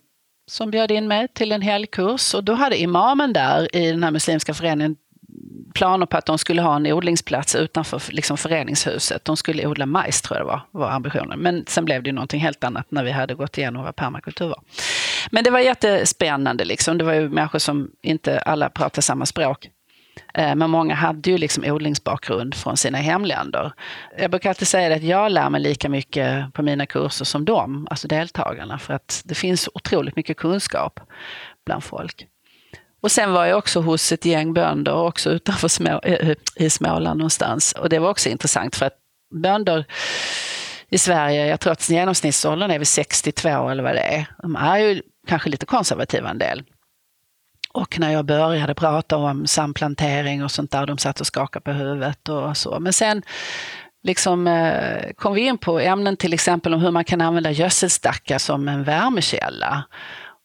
som bjöd in mig till en helgkurs. Och då hade imamen där i den här muslimska föreningen planer på att de skulle ha en odlingsplats utanför liksom föreningshuset. De skulle odla majs, tror jag det var, var ambitionen. Men sen blev det ju någonting helt annat när vi hade gått igenom vad permakultur var. Men det var jättespännande. Liksom. Det var ju människor som inte alla pratade samma språk. Eh, men många hade ju liksom odlingsbakgrund från sina hemländer. Jag brukar alltid säga att jag lär mig lika mycket på mina kurser som de, alltså deltagarna, för att det finns otroligt mycket kunskap bland folk. Och sen var jag också hos ett gäng bönder också utanför Små, eh, i Småland någonstans. Och det var också intressant för att bönder i Sverige, jag tror att genomsnittsåldern är väl 62 eller vad det är. De är ju kanske lite konservativa en del. Och när jag började prata om samplantering och sånt där, de satt och skakade på huvudet och så. Men sen liksom, eh, kom vi in på ämnen till exempel om hur man kan använda gödselstackar som en värmekälla.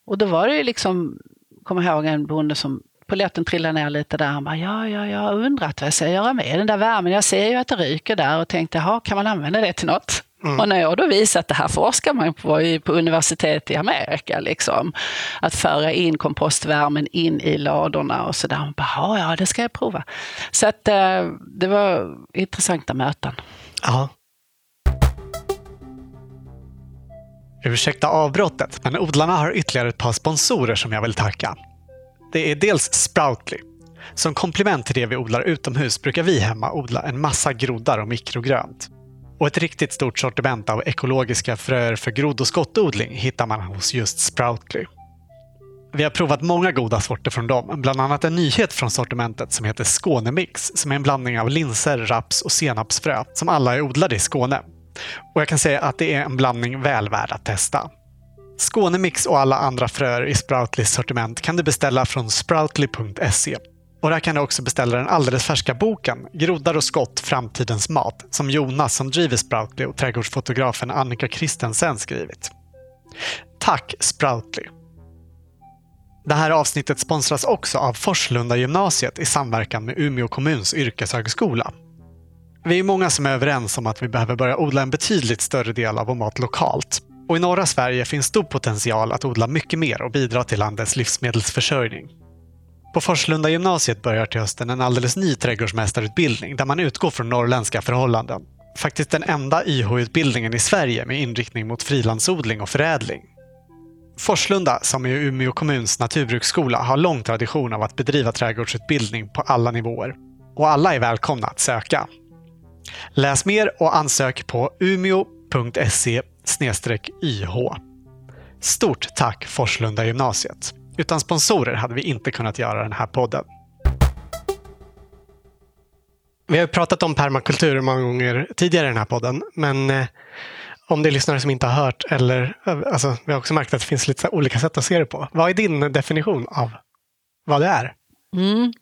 Och då var det ju liksom, kommer ihåg en bonde som Poletten trillade ner lite där. Han bara, ja, ja, jag har undrat vad jag ska göra med den där värmen. Jag ser ju att det ryker där och tänkte, jaha, kan man använda det till något? Mm. Och när jag då visat det här forskar man på på universitet i Amerika, liksom, att föra in kompostvärmen in i ladorna och sådär. Man bara, ja, det ska jag prova. Så att, eh, det var intressanta möten. Ja. Ursäkta avbrottet, men odlarna har ytterligare ett par sponsorer som jag vill tacka. Det är dels Sproutly. Som komplement till det vi odlar utomhus brukar vi hemma odla en massa groddar och mikrogrönt. Och ett riktigt stort sortiment av ekologiska fröer för grodd och skottodling hittar man hos just Sproutly. Vi har provat många goda sorter från dem, bland annat en nyhet från sortimentet som heter Skånemix, som är en blandning av linser, raps och senapsfrö, som alla är odlade i Skåne. Och jag kan säga att det är en blandning väl värd att testa. Skånemix och alla andra fröer i Sproutlys sortiment kan du beställa från sproutly.se och där kan du också beställa den alldeles färska boken Groddar och skott, framtidens mat som Jonas som driver Sproutly och trädgårdsfotografen Annika Kristensen skrivit. Tack Sproutly! Det här avsnittet sponsras också av Forslunda gymnasiet i samverkan med Umeå kommuns yrkeshögskola. Vi är många som är överens om att vi behöver börja odla en betydligt större del av vår mat lokalt. Och i norra Sverige finns stor potential att odla mycket mer och bidra till landets livsmedelsförsörjning. På Forslunda gymnasiet börjar till hösten en alldeles ny trädgårdsmästarutbildning där man utgår från norrländska förhållanden. Faktiskt den enda YH-utbildningen i Sverige med inriktning mot frilandsodling och förädling. Forslunda, som är Umeå kommuns naturbruksskola, har lång tradition av att bedriva trädgårdsutbildning på alla nivåer. Och alla är välkomna att söka. Läs mer och ansök på umeo.se YH. Stort tack Forslunda gymnasiet! Utan sponsorer hade vi inte kunnat göra den här podden. Vi har pratat om permakultur många gånger tidigare i den här podden, men eh, om det är lyssnare som inte har hört, eller eh, alltså, vi har också märkt att det finns lite olika sätt att se det på. Vad är din definition av vad det är? Mm.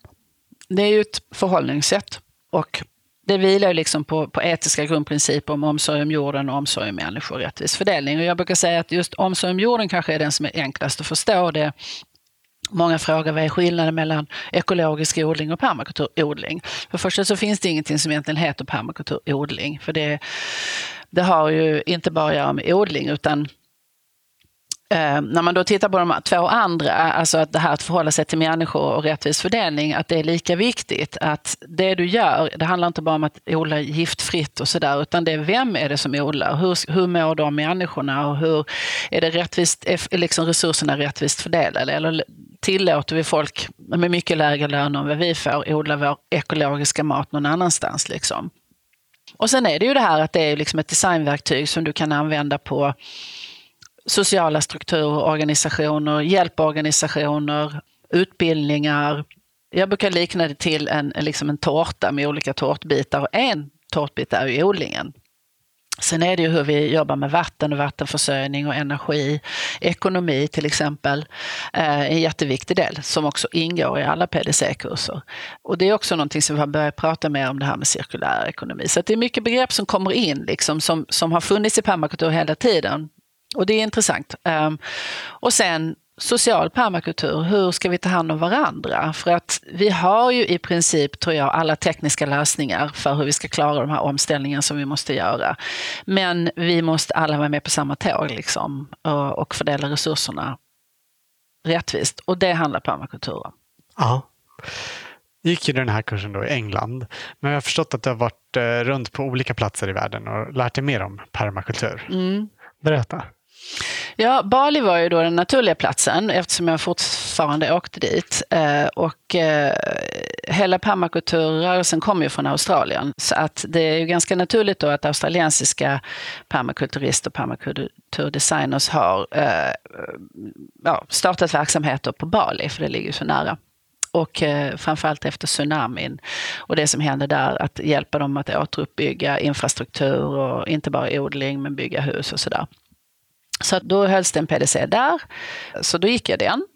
Det är ju ett förhållningssätt och det vilar liksom på, på etiska grundprinciper om omsorg om jorden och omsorg om människor och rättvis fördelning. Och jag brukar säga att just omsorg om jorden kanske är den som är enklast att förstå. Det Många frågar vad är skillnaden mellan ekologisk odling och permakulturodling? För det första så finns det ingenting som egentligen heter permakulturodling. För det, det har ju inte bara att göra med odling utan Eh, när man då tittar på de två andra, alltså att det här att förhålla sig till människor och rättvis fördelning, att det är lika viktigt. Att det du gör, det handlar inte bara om att odla giftfritt och sådär, utan det är vem är det som odlar? Hur, hur mår de människorna och hur är det rättvist, är liksom resurserna rättvist fördelade? Eller tillåter vi folk med mycket lägre löner än vad vi får odla vår ekologiska mat någon annanstans? Liksom? Och sen är det ju det här att det är liksom ett designverktyg som du kan använda på sociala strukturer, organisationer, hjälporganisationer, utbildningar. Jag brukar likna det till en, liksom en tårta med olika tårtbitar och en tårtbit är ju odlingen. Sen är det ju hur vi jobbar med vatten och vattenförsörjning och energi, ekonomi till exempel, eh, är en jätteviktig del som också ingår i alla PDC-kurser. Och det är också någonting som vi har börjat prata mer om det här med cirkulär ekonomi. Så det är mycket begrepp som kommer in liksom, som, som har funnits i permakultur hela tiden och det är intressant. Um, och sen social permakultur, hur ska vi ta hand om varandra? För att vi har ju i princip, tror jag, alla tekniska lösningar för hur vi ska klara de här omställningarna som vi måste göra. Men vi måste alla vara med på samma tåg liksom, och, fördela resurserna rättvist. Och det handlar permakultur om. Ja. Gick ju den här kursen då i England, men jag har förstått att du har varit eh, runt på olika platser i världen och lärt dig mer om permakultur. Mm. Berätta. Ja, Bali var ju då den naturliga platsen eftersom jag fortfarande åkte dit. Eh, och eh, hela permakulturrörelsen kommer ju från Australien. Så att det är ju ganska naturligt då att australiensiska permakulturister och permakulturdesigners har eh, ja, startat verksamheter på Bali, för det ligger så nära och eh, framförallt efter tsunamin och det som hände där, att hjälpa dem att återuppbygga infrastruktur och inte bara odling men bygga hus och sådär. Så då hölls det en PDC där, så då gick jag den.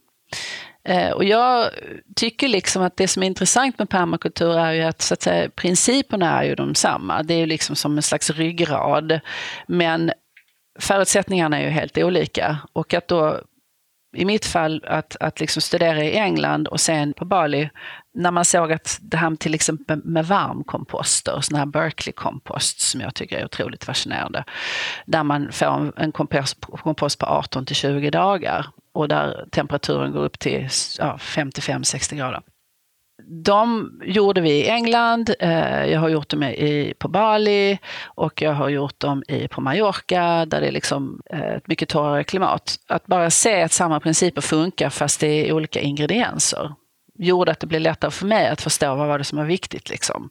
Eh, och jag tycker liksom att det som är intressant med permakultur är ju att, så att säga, principerna är ju de samma. Det är ju liksom som en slags ryggrad. Men förutsättningarna är ju helt olika. Och att då i mitt fall att, att liksom studera i England och sen på Bali, när man såg att det här till exempel med varmkomposter, sådana här Berkeley kompost som jag tycker är otroligt fascinerande, där man får en kompost, kompost på 18 till 20 dagar och där temperaturen går upp till ja, 55-60 grader de gjorde vi i England, eh, jag har gjort dem i, på Bali och jag har gjort dem i, på Mallorca där det är liksom eh, ett mycket torrare klimat. Att bara se att samma principer funkar fast det är olika ingredienser gjorde att det blev lättare för mig att förstå vad var det som var viktigt. Liksom.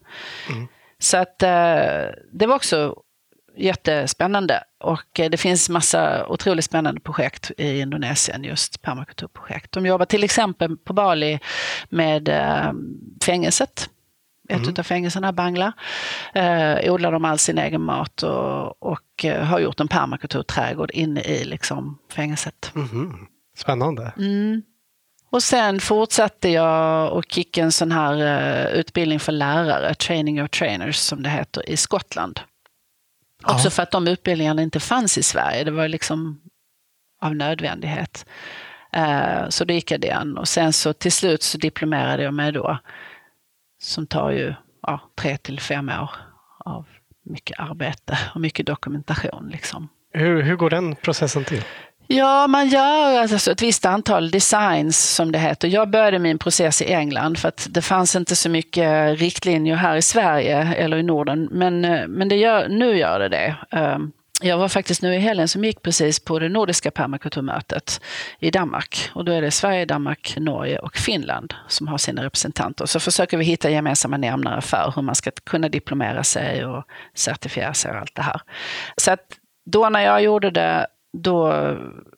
Mm. Så att eh, det var också jättespännande. Och eh, det finns massa otroligt spännande projekt i Indonesien, just permakulturprojekt. De jobbar till exempel på Bali med äh, fängelset. Ett mm. av fängelserna, Bangla. Eh, odlar de all sin egen mat och, och eh, har gjort en permakulturträdgård inne i liksom, fängelset. Mm. Spännande. Mm. Och sen fortsatte jag och gick en sån här uh, utbildning för lärare, Training of Trainers som det heter, i Skottland. Också ja. för att de utbildningarna inte fanns i Sverige. Det var liksom av nödvändighet. Eh, så då gick jag den och sen så till slut så diplomerade jag mig då. Som tar ju ja, tre till fem år av mycket arbete och mycket dokumentation. Liksom. Hur, hur går den processen till? Ja, man gör alltså ett visst antal designs som det heter. Jag började min process i England för att det fanns inte så mycket riktlinjer här i Sverige eller i Norden. Men, eh, men det gör, nu gör det det. Ehm, jag var faktiskt nu i helgen som gick precis på det nordiska permakulturmötet i Danmark. Och då är det Sverige, Danmark, Norge och Finland som har sina representanter. Så försöker vi hitta gemensamma nämnare för hur man ska kunna diplomera sig och certifiera sig och allt det här. Så att då när jag gjorde det då,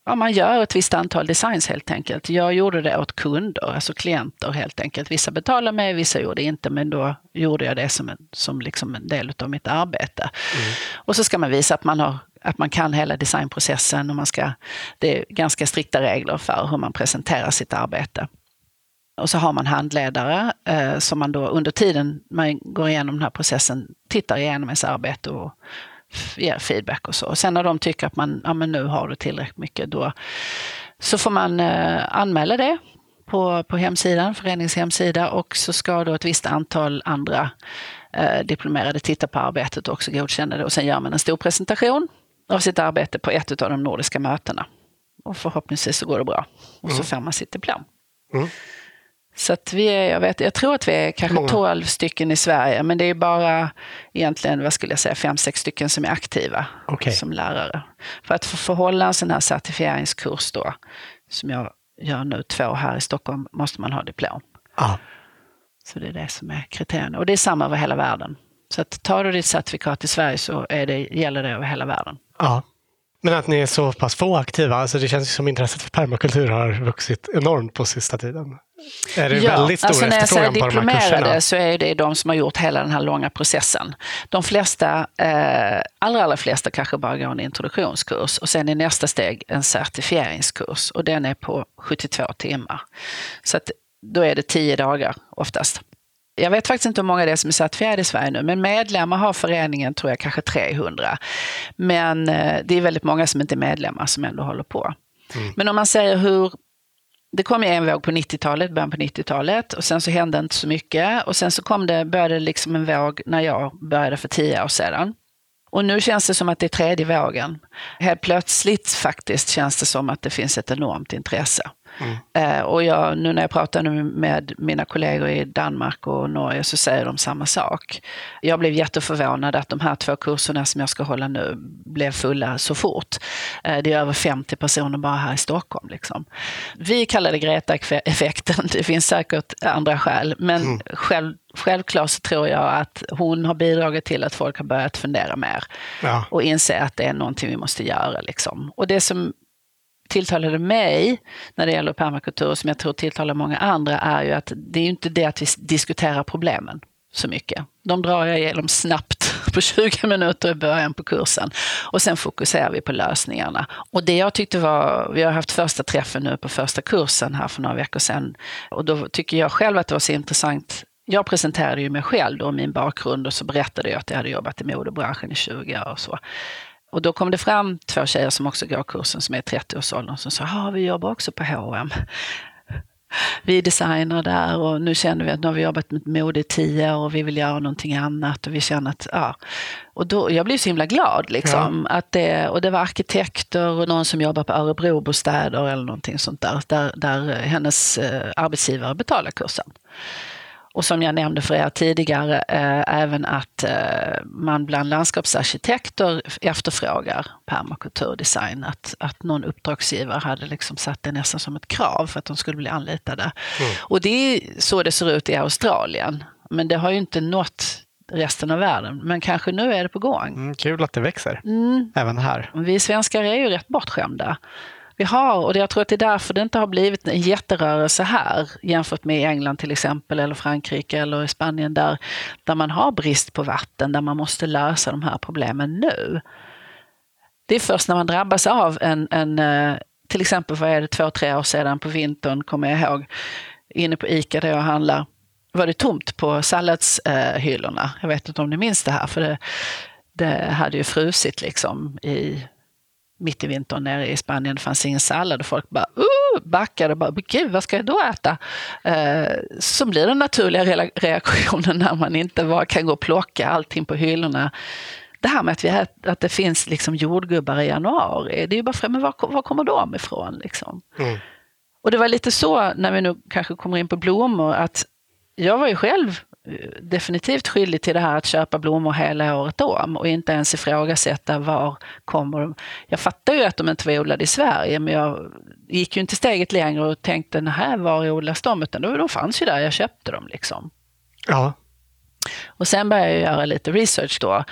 ja, man gör ett visst antal designs helt enkelt. Jag gjorde det åt kunder, alltså klienter helt enkelt. Vissa betalade mig, vissa gjorde inte, men då gjorde jag det som en, som liksom en del av mitt arbete. Mm. Och så ska man visa att man, har, att man kan hela designprocessen och man ska, det är ganska strikta regler för hur man presenterar sitt arbete. Och så har man handledare eh, som man då under tiden man går igenom den här processen tittar igenom ens arbete och ger feedback och så. Och sen när de tycker att man, ja men nu har du tillräckligt mycket, då så får man eh, anmäla det på, på hemsidan, föreningens hemsida och så ska då ett visst antal andra eh, diplomerade titta på arbetet och också godkänna det. Och sen gör man en stor presentation av sitt arbete på ett av de nordiska mötena. Och förhoppningsvis så går det bra. Och så mm. får man sitt diplom. Mm. Så vi är, jag, vet, jag tror att vi är kanske Många. 12 stycken i Sverige, men det är bara egentligen, vad skulle jag säga, fem sex stycken som är aktiva okay. som lärare. För att få hålla en sån här certifieringskurs då, som jag gör nu två här i Stockholm, måste man ha diplom. Ah. Så det är det som är kriterierna. Och det är samma över hela världen. Så att tar du ditt certifikat i Sverige så är det, gäller det över hela världen. Ja. Men att ni är så pass få aktiva, alltså det känns som intresset för permakultur har vuxit enormt på sista tiden. Är det ja, väldigt stor alltså när jag säger diplomerade så är det de som har gjort hela den här långa processen. De flesta, eh, allra, allra flesta kanske bara går en introduktionskurs och sen är nästa steg en certifieringskurs och den är på 72 timmar. Så att då är det 10 dagar oftast. Jag vet faktiskt inte hur många det är som är certifierade i Sverige nu, men medlemmar har föreningen tror jag kanske 300. Men eh, det är väldigt många som inte är medlemmar som ändå håller på. Mm. Men om man säger hur det kom en våg på 90-talet, början på 90-talet och sen så hände inte så mycket och sen så kom det, började liksom en våg när jag började för tio år sedan. Och nu känns det som att det är tredje vågen. Helt plötsligt faktiskt känns det som att det finns ett enormt intresse. Mm. Och jag, nu när jag pratar med mina kollegor i Danmark och Norge så säger de samma sak. Jag blev jätteförvånad att de här två kurserna som jag ska hålla nu blev fulla så fort. Eh, det är över 50 personer bara här i Stockholm. Liksom. Vi kallar det Greta-effekten, det finns säkert andra skäl, men mm. själv, självklart så tror jag att hon har bidragit till att folk har börjat fundera mer ja. och inse att det är någonting vi måste göra. Liksom. Och det som tilltalade mig när det gäller permakultur, som jag tror tilltalar många andra, är ju att det är inte det att vi diskuterar problemen så mycket. De drar jag igenom snabbt (laughs) på 20 minuter i början på kursen. Och sen fokuserar vi på lösningarna. Och det jag tyckte var, vi har haft första träffen nu på första kursen här för några veckor sedan. Och då tycker jag själv att det var så intressant jag presenterade ju mig själv och min bakgrund och så berättade jag att jag hade jobbat i modebranschen i 20 år och så. Och då kom det fram två tjejer som också går kursen som är 30-årsåldern som sa, ja vi jobbar också på H&M. Vi är designer där och nu känner vi att nu har vi jobbat med mode i tio år och vi vill göra någonting annat och vi känner att, ja. Och då, jag blev så himla glad liksom. Ja. Att det, och det var arkitekter och någon som jobbar på Örebrobostäder eller någonting sånt där, där, där hennes eh, arbetsgivare betalar kursen. Och som jag nämnde för er tidigare, eh, även att eh, man bland landskapsarkitekter efterfrågar permakulturdesign. Att, att någon uppdragsgivare hade liksom satt det nästan som ett krav för att de skulle bli anlitade. Mm. Och det är så det ser ut i Australien. Men det har ju inte nått resten av världen. Men kanske nu är det på gång. Mm, kul att det växer, mm. även här. Vi svenskar är ju rätt bortskämda vi har. Och jag tror att det är därför det inte har blivit en jätterörelse här jämfört med England till exempel eller Frankrike eller Spanien där, där man har brist på vatten, där man måste lösa de här problemen nu. Det är först när man drabbas av en, en eh, till exempel vad är det, två, tre år sedan på vintern, kommer jag ihåg, inne på ICA där jag handlar, var det tomt på salladshyllorna. Jag vet inte om ni minns det här, för det, det hade ju frusit liksom i mitt i vintern nere i Spanien. Det fanns ingen sallad och folk bara uh, backade och bara, gud vad ska jag då äta? Eh, så blir den naturliga reaktionen när man inte bara kan gå och plocka allting på hyllorna. Det här med att, vi äter, att det finns liksom jordgubbar i januari, det är ju bara, men var, var kommer de ifrån? Liksom? Mm. Och det var lite så, när vi nu kanske kommer in på blommor, att jag var ju själv definitivt skyldig till det här att köpa blommor hela året om och inte ens ifrågasätta var kommer de. Jag fattar ju att de inte var odlade i Sverige men jag gick ju inte steget längre och tänkte, nej, var odlas de? Utan de, de fanns ju där, jag köpte dem liksom. Ja. Och sen började jag göra lite research då,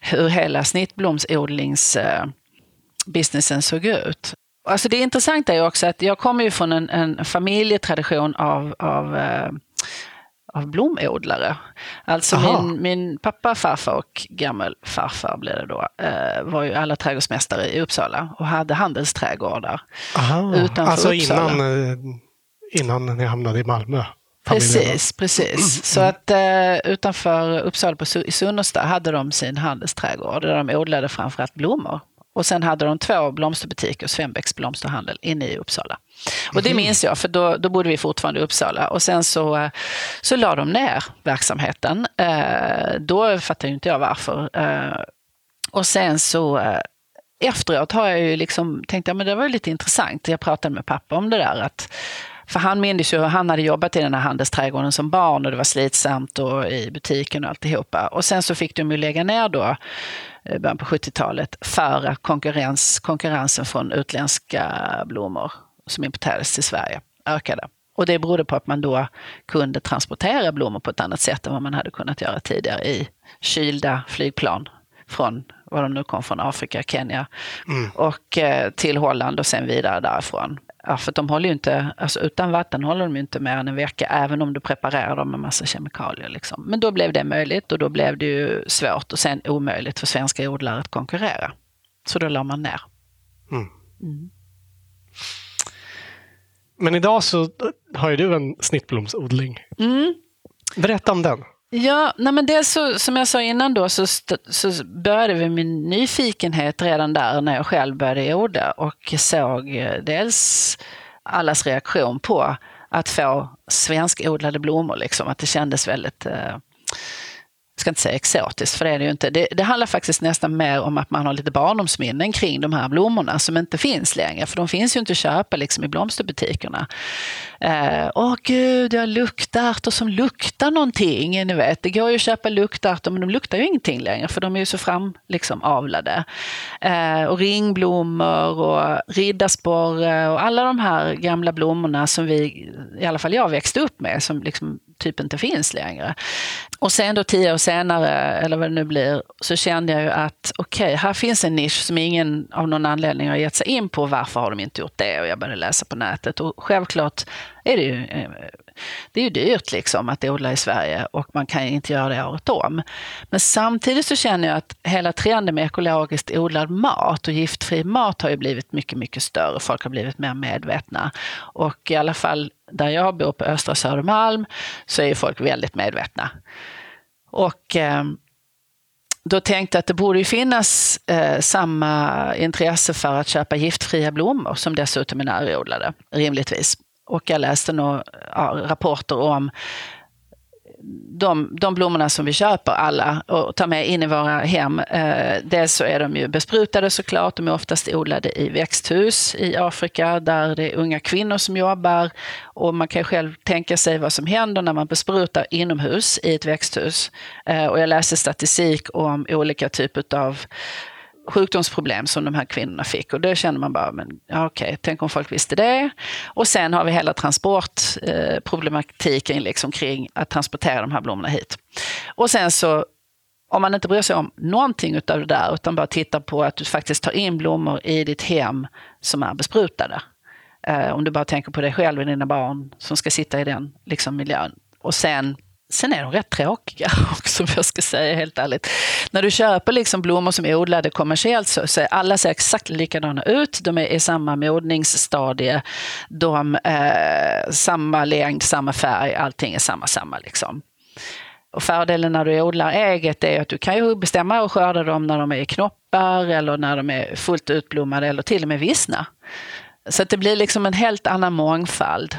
hur hela snittblomsodlingsbusinessen såg ut. Alltså det intressanta är också att jag kommer ju från en, en familjetradition av, av eh, av blomodlare. Alltså min, min pappa, farfar och gammelfarfar blev det då, eh, var ju alla trädgårdsmästare i Uppsala och hade handelsträdgårdar Aha. utanför alltså Uppsala. Innan, eh, innan ni hamnade i Malmö? Precis, precis. Mm. Så att eh, utanför Uppsala på, i Sunnersta hade de sin handelsträdgård där de odlade framförallt blommor. Och sen hade de två blomsterbutiker, Svenbecks blomsterhandel, inne i Uppsala. Och det mhm. minns jag, för då, då bodde vi fortfarande i Uppsala. Och sen så, så la de ner verksamheten. Eh, då fattade inte jag varför. Eh, och sen så eh, efteråt har jag ju liksom tänkt, ja men det var lite intressant. Jag pratade med pappa om det där. att för han minns ju hur han hade jobbat i den här handelsträdgården som barn och det var slitsamt och i butiken och alltihopa. Och sen så fick de ju lägga ner då början på 70-talet för konkurrens, konkurrensen från utländska blommor som importerades till Sverige ökade. Och det berodde på att man då kunde transportera blommor på ett annat sätt än vad man hade kunnat göra tidigare i kylda flygplan från, var de nu kom från, Afrika, Kenya mm. och eh, till Holland och sen vidare därifrån. Ja, för de håller ju inte, alltså utan vatten håller de ju inte mer än en vecka, även om du preparerar dem med massa kemikalier. Liksom. Men då blev det möjligt och då blev det ju svårt och sen omöjligt för svenska odlare att konkurrera. Så då la man ner. Mm. Mm. Men idag så har ju du en snittblomsodling. Mm. Berätta om den. Ja, nej men dels så, som jag sa innan då så, så började vi med nyfikenhet redan där när jag själv började odla och såg eh, dels allas reaktion på att få svenskodlade blommor, liksom, att det kändes väldigt eh, jag ska inte säga exotiskt, för det är det ju inte. Det, det, handlar faktiskt nästan mer om att man har lite barndomsminnen kring de här blommorna som inte finns längre, för de finns ju inte att köpa liksom i blomsterbutikerna. Eh, åh gud, jag har luktarter som luktar någonting. Ni vet, det går ju att köpa luktarter, men de luktar ju ingenting längre, för de är ju så framavlade. liksom, avlade. Eh, och ringblommor och riddarsporre och alla de här gamla blommorna som vi, i alla fall jag växte upp med, som liksom typ inte finns längre. Och sen då tio år senare, eller vad det nu blir, så kände jag ju att okej, okay, här finns en nisch som ingen av någon anledning har gett sig in på. Varför har de inte gjort det? Och jag började läsa på nätet. Och självklart är det ju, eh, det är ju dyrt liksom att odla i Sverige och man kan inte göra det året om. Men samtidigt så känner jag att hela trenden med ekologiskt odlad mat och giftfri mat har ju blivit mycket, mycket större. Folk har blivit mer medvetna. Och i alla fall där jag bor på Östra Södermalm så är ju folk väldigt medvetna. Och eh, då tänkte jag att det borde finnas eh, samma intresse för att köpa giftfria blommor som dessutom är närodlade, rimligtvis. Och jag läste några ja, rapporter om de, de blommorna som vi köper alla och tar med in i våra hem, eh, dels så är de ju besprutade såklart, de är oftast odlade i växthus i Afrika där det är unga kvinnor som jobbar. Och man kan själv tänka sig vad som händer när man besprutar inomhus i ett växthus. Eh, och jag läste statistik om olika typer av sjukdomsproblem som de här kvinnorna fick. Och då känner man bara, men ja, okej, tänk om folk visste det. Och sen har vi hela transportproblematiken eh, liksom kring att transportera de här blommorna hit. Och sen så om man inte bryr sig om någonting av det där utan bara tittar på att du faktiskt tar in blommor i ditt hem som är besprutade. Eh, om du bara tänker på dig själv och dina barn som ska sitta i den liksom, miljön. Och sen Sen är de rätt tråkiga (laughs) också, om jag ska säga helt ärligt. När du köper liksom blommor som är odlade kommersiellt så ser alla ser exakt likadana ut. De är i samma modningsstadie, de eh, samma längd, samma färg, allting är samma, samma liksom. Och fördelen när du odlar eget är att du kan ju bestämma och skörda dem när de är i knoppar eller när de är fullt utblommade eller till och med vissna. Så att det blir liksom en helt annan mångfald.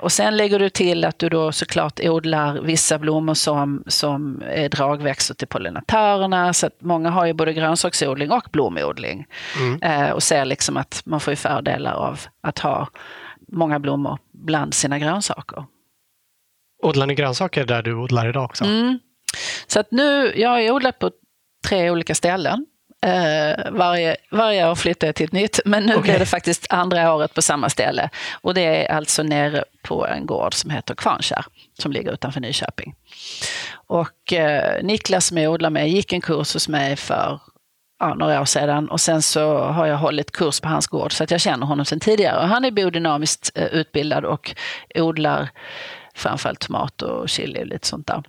Och sen lägger du till att du då såklart odlar vissa blommor som, som är dragväxter till pollinatörerna. Så att många har ju både grönsaksodling och blomodling. Mm. Eh, och ser liksom att man får fördelar av att ha många blommor bland sina grönsaker. Odlar ni grönsaker där du odlar idag också? Mm. Så att nu, jag har odlat på tre olika ställen. Uh, varje, varje år flyttar jag till ett nytt, men nu okay. blir det faktiskt andra året på samma ställe. Och det är alltså nere på en gård som heter Kvarnkärr, som ligger utanför Nyköping. Och uh, Niklas som jag odlar med gick en kurs hos mig för ja, några år sedan och sen så har jag hållit kurs på hans gård så att jag känner honom sedan tidigare. Och han är biodynamiskt uh, utbildad och odlar framförallt tomat och chili och lite sånt där.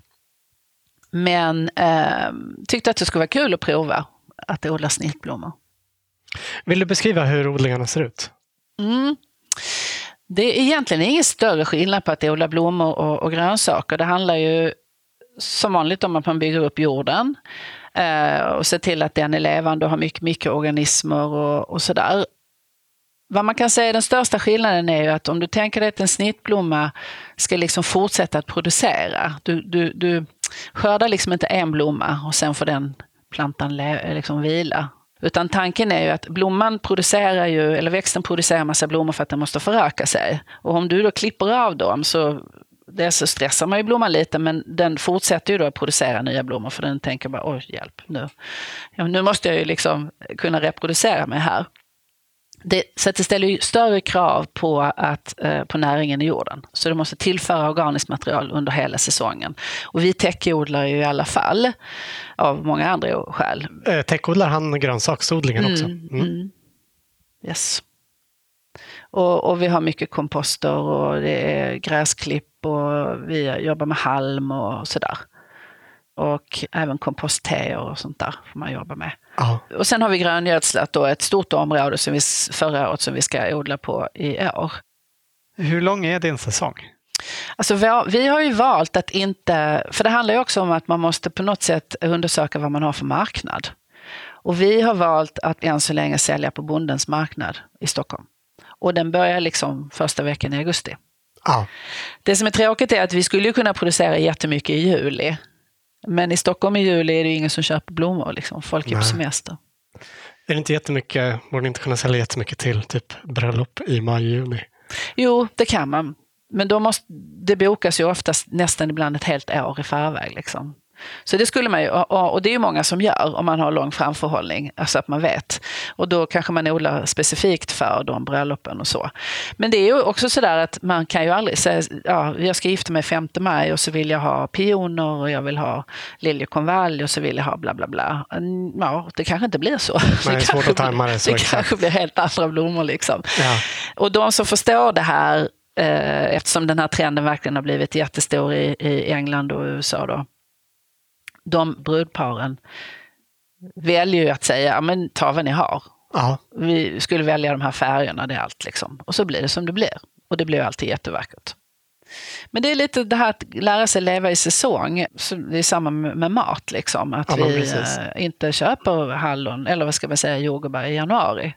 Men eh, tyckte att det skulle vara kul att prova att odla sniltblommor. Vill du beskriva hur odlingarna ser ut? Mm. Det är egentligen ingen större skillnad på att odla blommor och, och grönsaker. Det handlar ju som vanligt om att man bygger upp jorden eh, och ser till att den är levande och har mycket mikroorganismer och, och sådär. Vad man kan säga den största skillnaden är ju att om du tänker dig att en snittblomma ska liksom fortsätta att producera. Du, du, du skördar liksom inte en blomma och sen får den plantan liksom vila. Utan tanken är ju att blomman producerar ju, eller växten producerar massa blommor för att den måste föröka sig. Och om du då klipper av dem så dels så stressar man ju blomman lite men den fortsätter ju då att producera nya blommor för den tänker bara oj hjälp nu. Ja, nu måste jag ju liksom kunna reproducera mig här. Det, så det ställer större krav på, att, eh, på näringen i jorden. Så du måste tillföra organiskt material under hela säsongen. Och vi täckodlar ju i alla fall, av många andra skäl. Eh, täckodlar han grönsaksodlingen också? Mm, mm. Mm. Yes. Och, och, vi har mycket komposter och det är gräsklipp och vi jobbar med halm och sådär. Och även kompostteer och sånt där får man jobba med. Aha. Och sen har vi gröngödslat då ett stort område som vi, förra året som vi ska odla på i år. Hur lång är din säsong? Alltså vi, har, vi har ju valt att inte, för det handlar ju också om att man måste på något sätt undersöka vad man har för marknad. Och vi har valt att än så länge sälja på Bondens marknad i Stockholm. Och den börjar liksom första veckan i augusti. Ja. Det som är tråkigt är att vi skulle kunna producera jättemycket i juli. Men i Stockholm i juli är det ingen som köper blommor. Liksom. Folk är Nej. på semester. Är det inte jättemycket, borde inte kunna sälja jättemycket till typ bröllop i maj, juni? Jo, det kan man. Men då måste, det bokas ju oftast nästan ibland ett helt år i förväg. Liksom. Så det skulle man ju, och det är ju många som gör om man har lång framförhållning, alltså att man vet. Och då kanske man odlar specifikt för de bröllopen och så. Men det är ju också sådär att man kan ju aldrig säga, ja, jag ska gifta mig 5 maj och så vill jag ha pioner och jag vill ha liljekonvalj och så vill jag ha bla bla bla. Ja, det kanske inte blir så. Nej, det, är svårt att tajma det så Det exakt. kanske blir helt andra blommor liksom. Ja. Och de som förstår det här, eh, eftersom den här trenden verkligen har blivit jättestor i England och USA då, de brudparen väljer ju att säga, men ta vad ni har. Ja. Vi skulle välja de här färgerna, det är allt liksom. Och så blir det som det blir. Och det blir alltid jättevackert. Men det är lite det här att lära sig leva i säsong. Det är samma med mat, liksom. Att ja, vi äh, inte köper hallon, eller vad ska man säga, jordgubbar i januari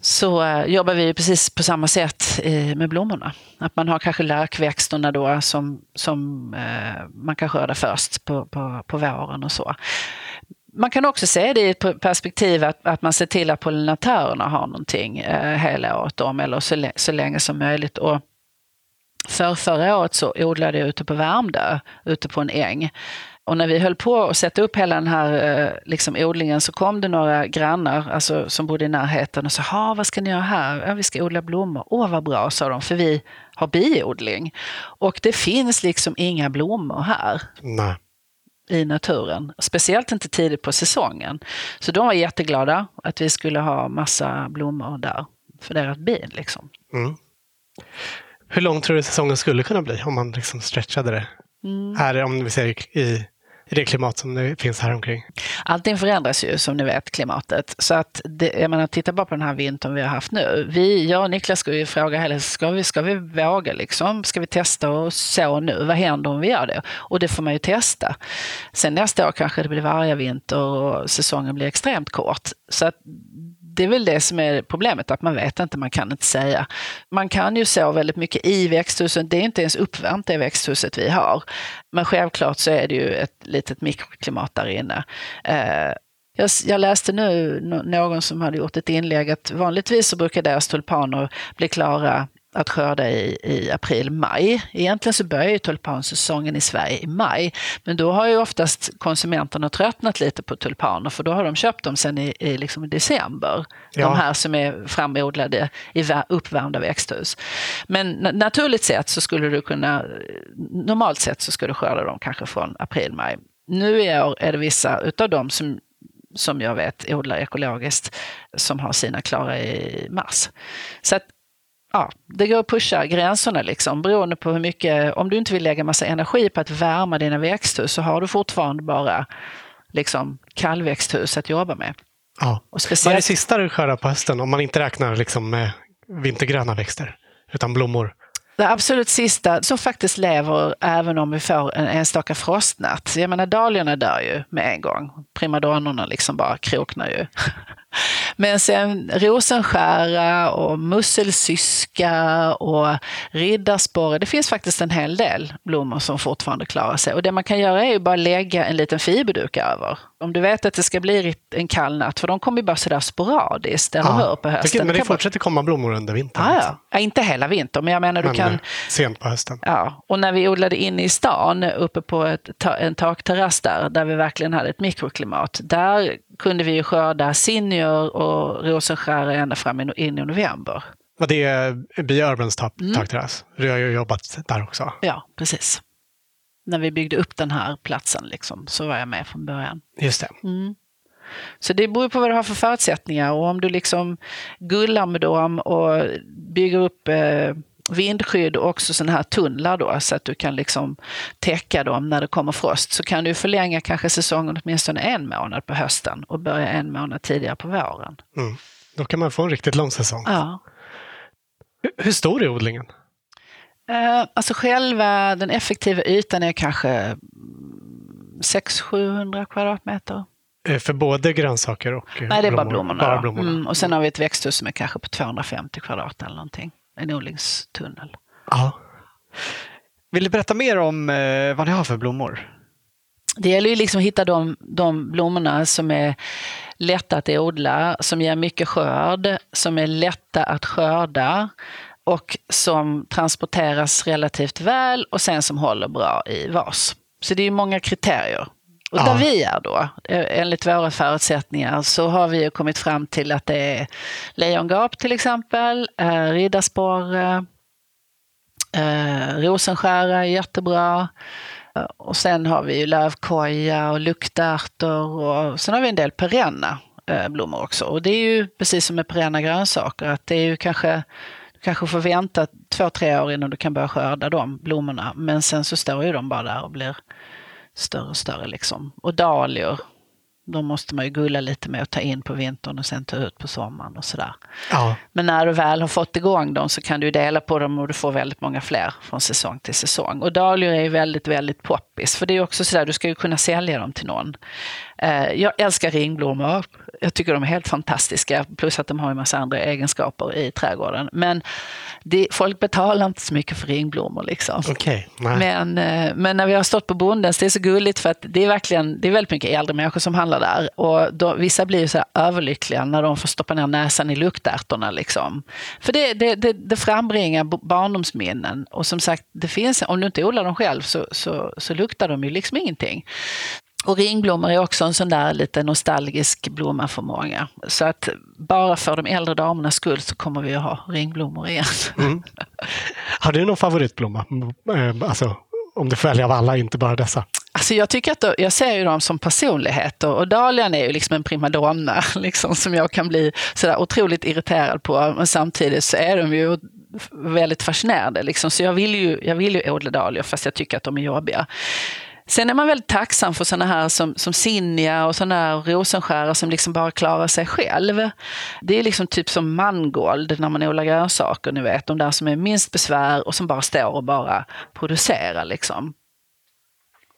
så uh, jobbar vi precis på samma sätt uh, med blommorna. Att man har kanske lökväxterna då som, som uh, man kan skörda först på, på, på våren och så. Man kan också se det i ett perspektiv att, att man ser till att pollinatörerna har någonting hela året om eller så, så länge som möjligt. Och för förra året så odlade jag ute på Värmdö, ute på en äng. Och när vi höll på att sätta upp hela den här eh, liksom, odlingen så kom det några grannar alltså, som bodde i närheten och sa, vad ska ni göra här? Ja, vi ska odla blommor. Åh, vad bra, sa de, för vi har biodling. Och det finns liksom inga blommor här. Nej i naturen. Speciellt inte tidigt på säsongen. Så de var jätteglada att vi skulle ha massa blommor där för deras bin. Liksom. Mm. Hur lång tror du säsongen skulle kunna bli om man liksom stretchade det? Mm. Här, om vi ser i i det klimat som det finns här omkring. Allting förändras ju som ni vet, klimatet. Så att det, jag menar, titta bara på den här vintern vi har haft nu. Vi, jag och Niklas ska ju fråga hela ska vi, ska vi våga liksom? Ska vi testa och så nu? Vad händer om vi gör det? Och det får man ju testa. Sen nästa år kanske det blir varje vinter och säsongen blir extremt kort. Så att det är väl det som är problemet, att man vet inte, man kan inte säga. Man kan ju så väldigt mycket i växthuset, det är inte ens uppvärmt det växthuset vi har. Men självklart så är det ju ett litet mikroklimat där inne. Eh, jag, jag, läste nu någon som hade gjort ett inlägg att vanligtvis så brukar deras tulpaner bli klara att skörda i, i april-maj. Egentligen så börjar ju tulpansäsongen i Sverige i maj, men då har ju oftast konsumenterna tröttnat lite på tulpaner för då har de köpt dem sen i, i liksom december. Ja. De här som är framodlade i uppvärmda växthus. Men naturligt sett så skulle du kunna, normalt sett så skulle du skörda dem kanske från april-maj. Nu i år är det vissa utav dem som som jag vet odlar ekologiskt som har sina klara i mars. Så att ja, det går att pusha gränserna liksom beroende på hur mycket, om du inte vill lägga massa energi på att värma dina växthus så har du fortfarande bara liksom kallväxthus att jobba med. Ja. Och speciellt... Vad är det sista du skördar på hösten om man inte räknar liksom med vintergröna växter utan blommor? Det absolut sista som faktiskt lever även om vi får en enstaka frostnatt. Jag menar dahliorna dör ju med en gång. Primadonnorna liksom bara kroknar ju. (laughs) Men sen rosenskära och musselsyska och riddarsporre. Det finns faktiskt en hel del blommor som fortfarande klarar sig. Och det man kan göra är ju bara lägga en liten fiberduk över. Om du vet att det ska bli en kall natt, för de kommer ju bara sådär sporadiskt, eller hur, på hösten. Men det fortsätter komma blommor under vintern? Ja, ja. ja inte hela vintern, men jag menar du men, kan... Eh, sent på hösten? Ja, och när vi odlade inne i stan, uppe på ett, en takterrass där, där vi verkligen hade ett mikroklimat, där kunde vi ju skörda sinnior och rosenskära ända fram in i november. Och det är Bi Urbans takterrass? Mm. Du har ju jobbat där också. Ja, precis. När vi byggde upp den här platsen liksom, så var jag med från början. Just det. Mm. Så det beror på vad du har för förutsättningar och om du liksom gullar med dem och bygger upp eh, vindskydd och också sådana här tunnlar då så att du kan liksom täcka dem när det kommer frost så kan du förlänga kanske säsongen åtminstone en månad på hösten och börja en månad tidigare på våren. Mm. Då kan man få en riktigt lång säsong. Ja. Hur stor är odlingen? Uh, alltså själva den effektiva ytan är kanske 600-700 kvadratmeter. Eh, för både grönsaker och blommor? Nej, det är bara blommorna. Bara blommorna. Mm, och sen har vi ett växthus som är kanske på 250 kvadrat eller någonting en odlingstunnel. Ja. Vill du berätta mer om eh, vad ni har för blommor? Det gäller ju liksom att hitta de, de blommorna som är lätta att odla, som ger mycket skörd, som är lätta att skörda och som transporteras relativt väl och sen som håller bra i vas. Så det är många kriterier. Och ja. där vi är då, enligt våra förutsättningar, så har vi kommit fram till att det är lejongap till exempel, eh, riddarsporre, eh, rosenskära är jättebra. Eh, och sen har vi ju lövkoja och luktärtor och sen har vi en del perenna eh, blommor också. Och det är ju precis som med perenna grönsaker, att det är ju kanske du kanske får vänta två, tre år innan du kan börja skörda de blommorna. Men sen så står ju de bara där och blir större och större. Liksom. Och dahlior, de måste man ju gulla lite med att ta in på vintern och sen ta ut på sommaren och sådär. Ja. Men när du väl har fått igång dem så kan du dela på dem och du får väldigt många fler från säsong till säsong. Och dahlior är ju väldigt, väldigt poppis. För det är också sådär, du ska ju kunna sälja dem till någon. Eh, jag älskar ringblommor. Jag tycker de är helt fantastiska. Plus att de har en massa andra egenskaper i trädgården. Men det, folk betalar inte så mycket för ringblommor. Liksom. Okay, men, eh, men när vi har stått på Bondens, det är så gulligt för att det är verkligen det är väldigt mycket äldre människor som handlar där. Och då, vissa blir så överlyckliga när de får stoppa ner näsan i luktärtorna. Liksom. För det, det, det, det frambringar barndomsminnen. Och som sagt, det finns, om du inte odlar dem själv så, så, så luktar de ju liksom ingenting. Och ringblommor är också en sån där lite nostalgisk blomma för många. Så att bara för de äldre damernas skull så kommer vi att ha ringblommor igen. Mm. Har du någon favoritblomma? Eh, alltså, om du får välja av alla, inte bara dessa. Alltså jag, tycker att då, jag ser ju dem som personligheter och dahlian är ju liksom en primadonna (laughs) liksom, som jag kan bli sådär otroligt irriterad på. Men samtidigt så är de ju väldigt fascinerande. Liksom. Så jag vill, ju, jag vill ju odla dahlior fast jag tycker att de är jobbiga. Sen är man väldigt tacksam för sådana här som, som Sinja och sådana här rosenskära som liksom bara klarar sig själv. Det är liksom typ som mangold när man odlar grönsaker, ni vet. De där som är minst besvär och som bara står och bara producerar liksom.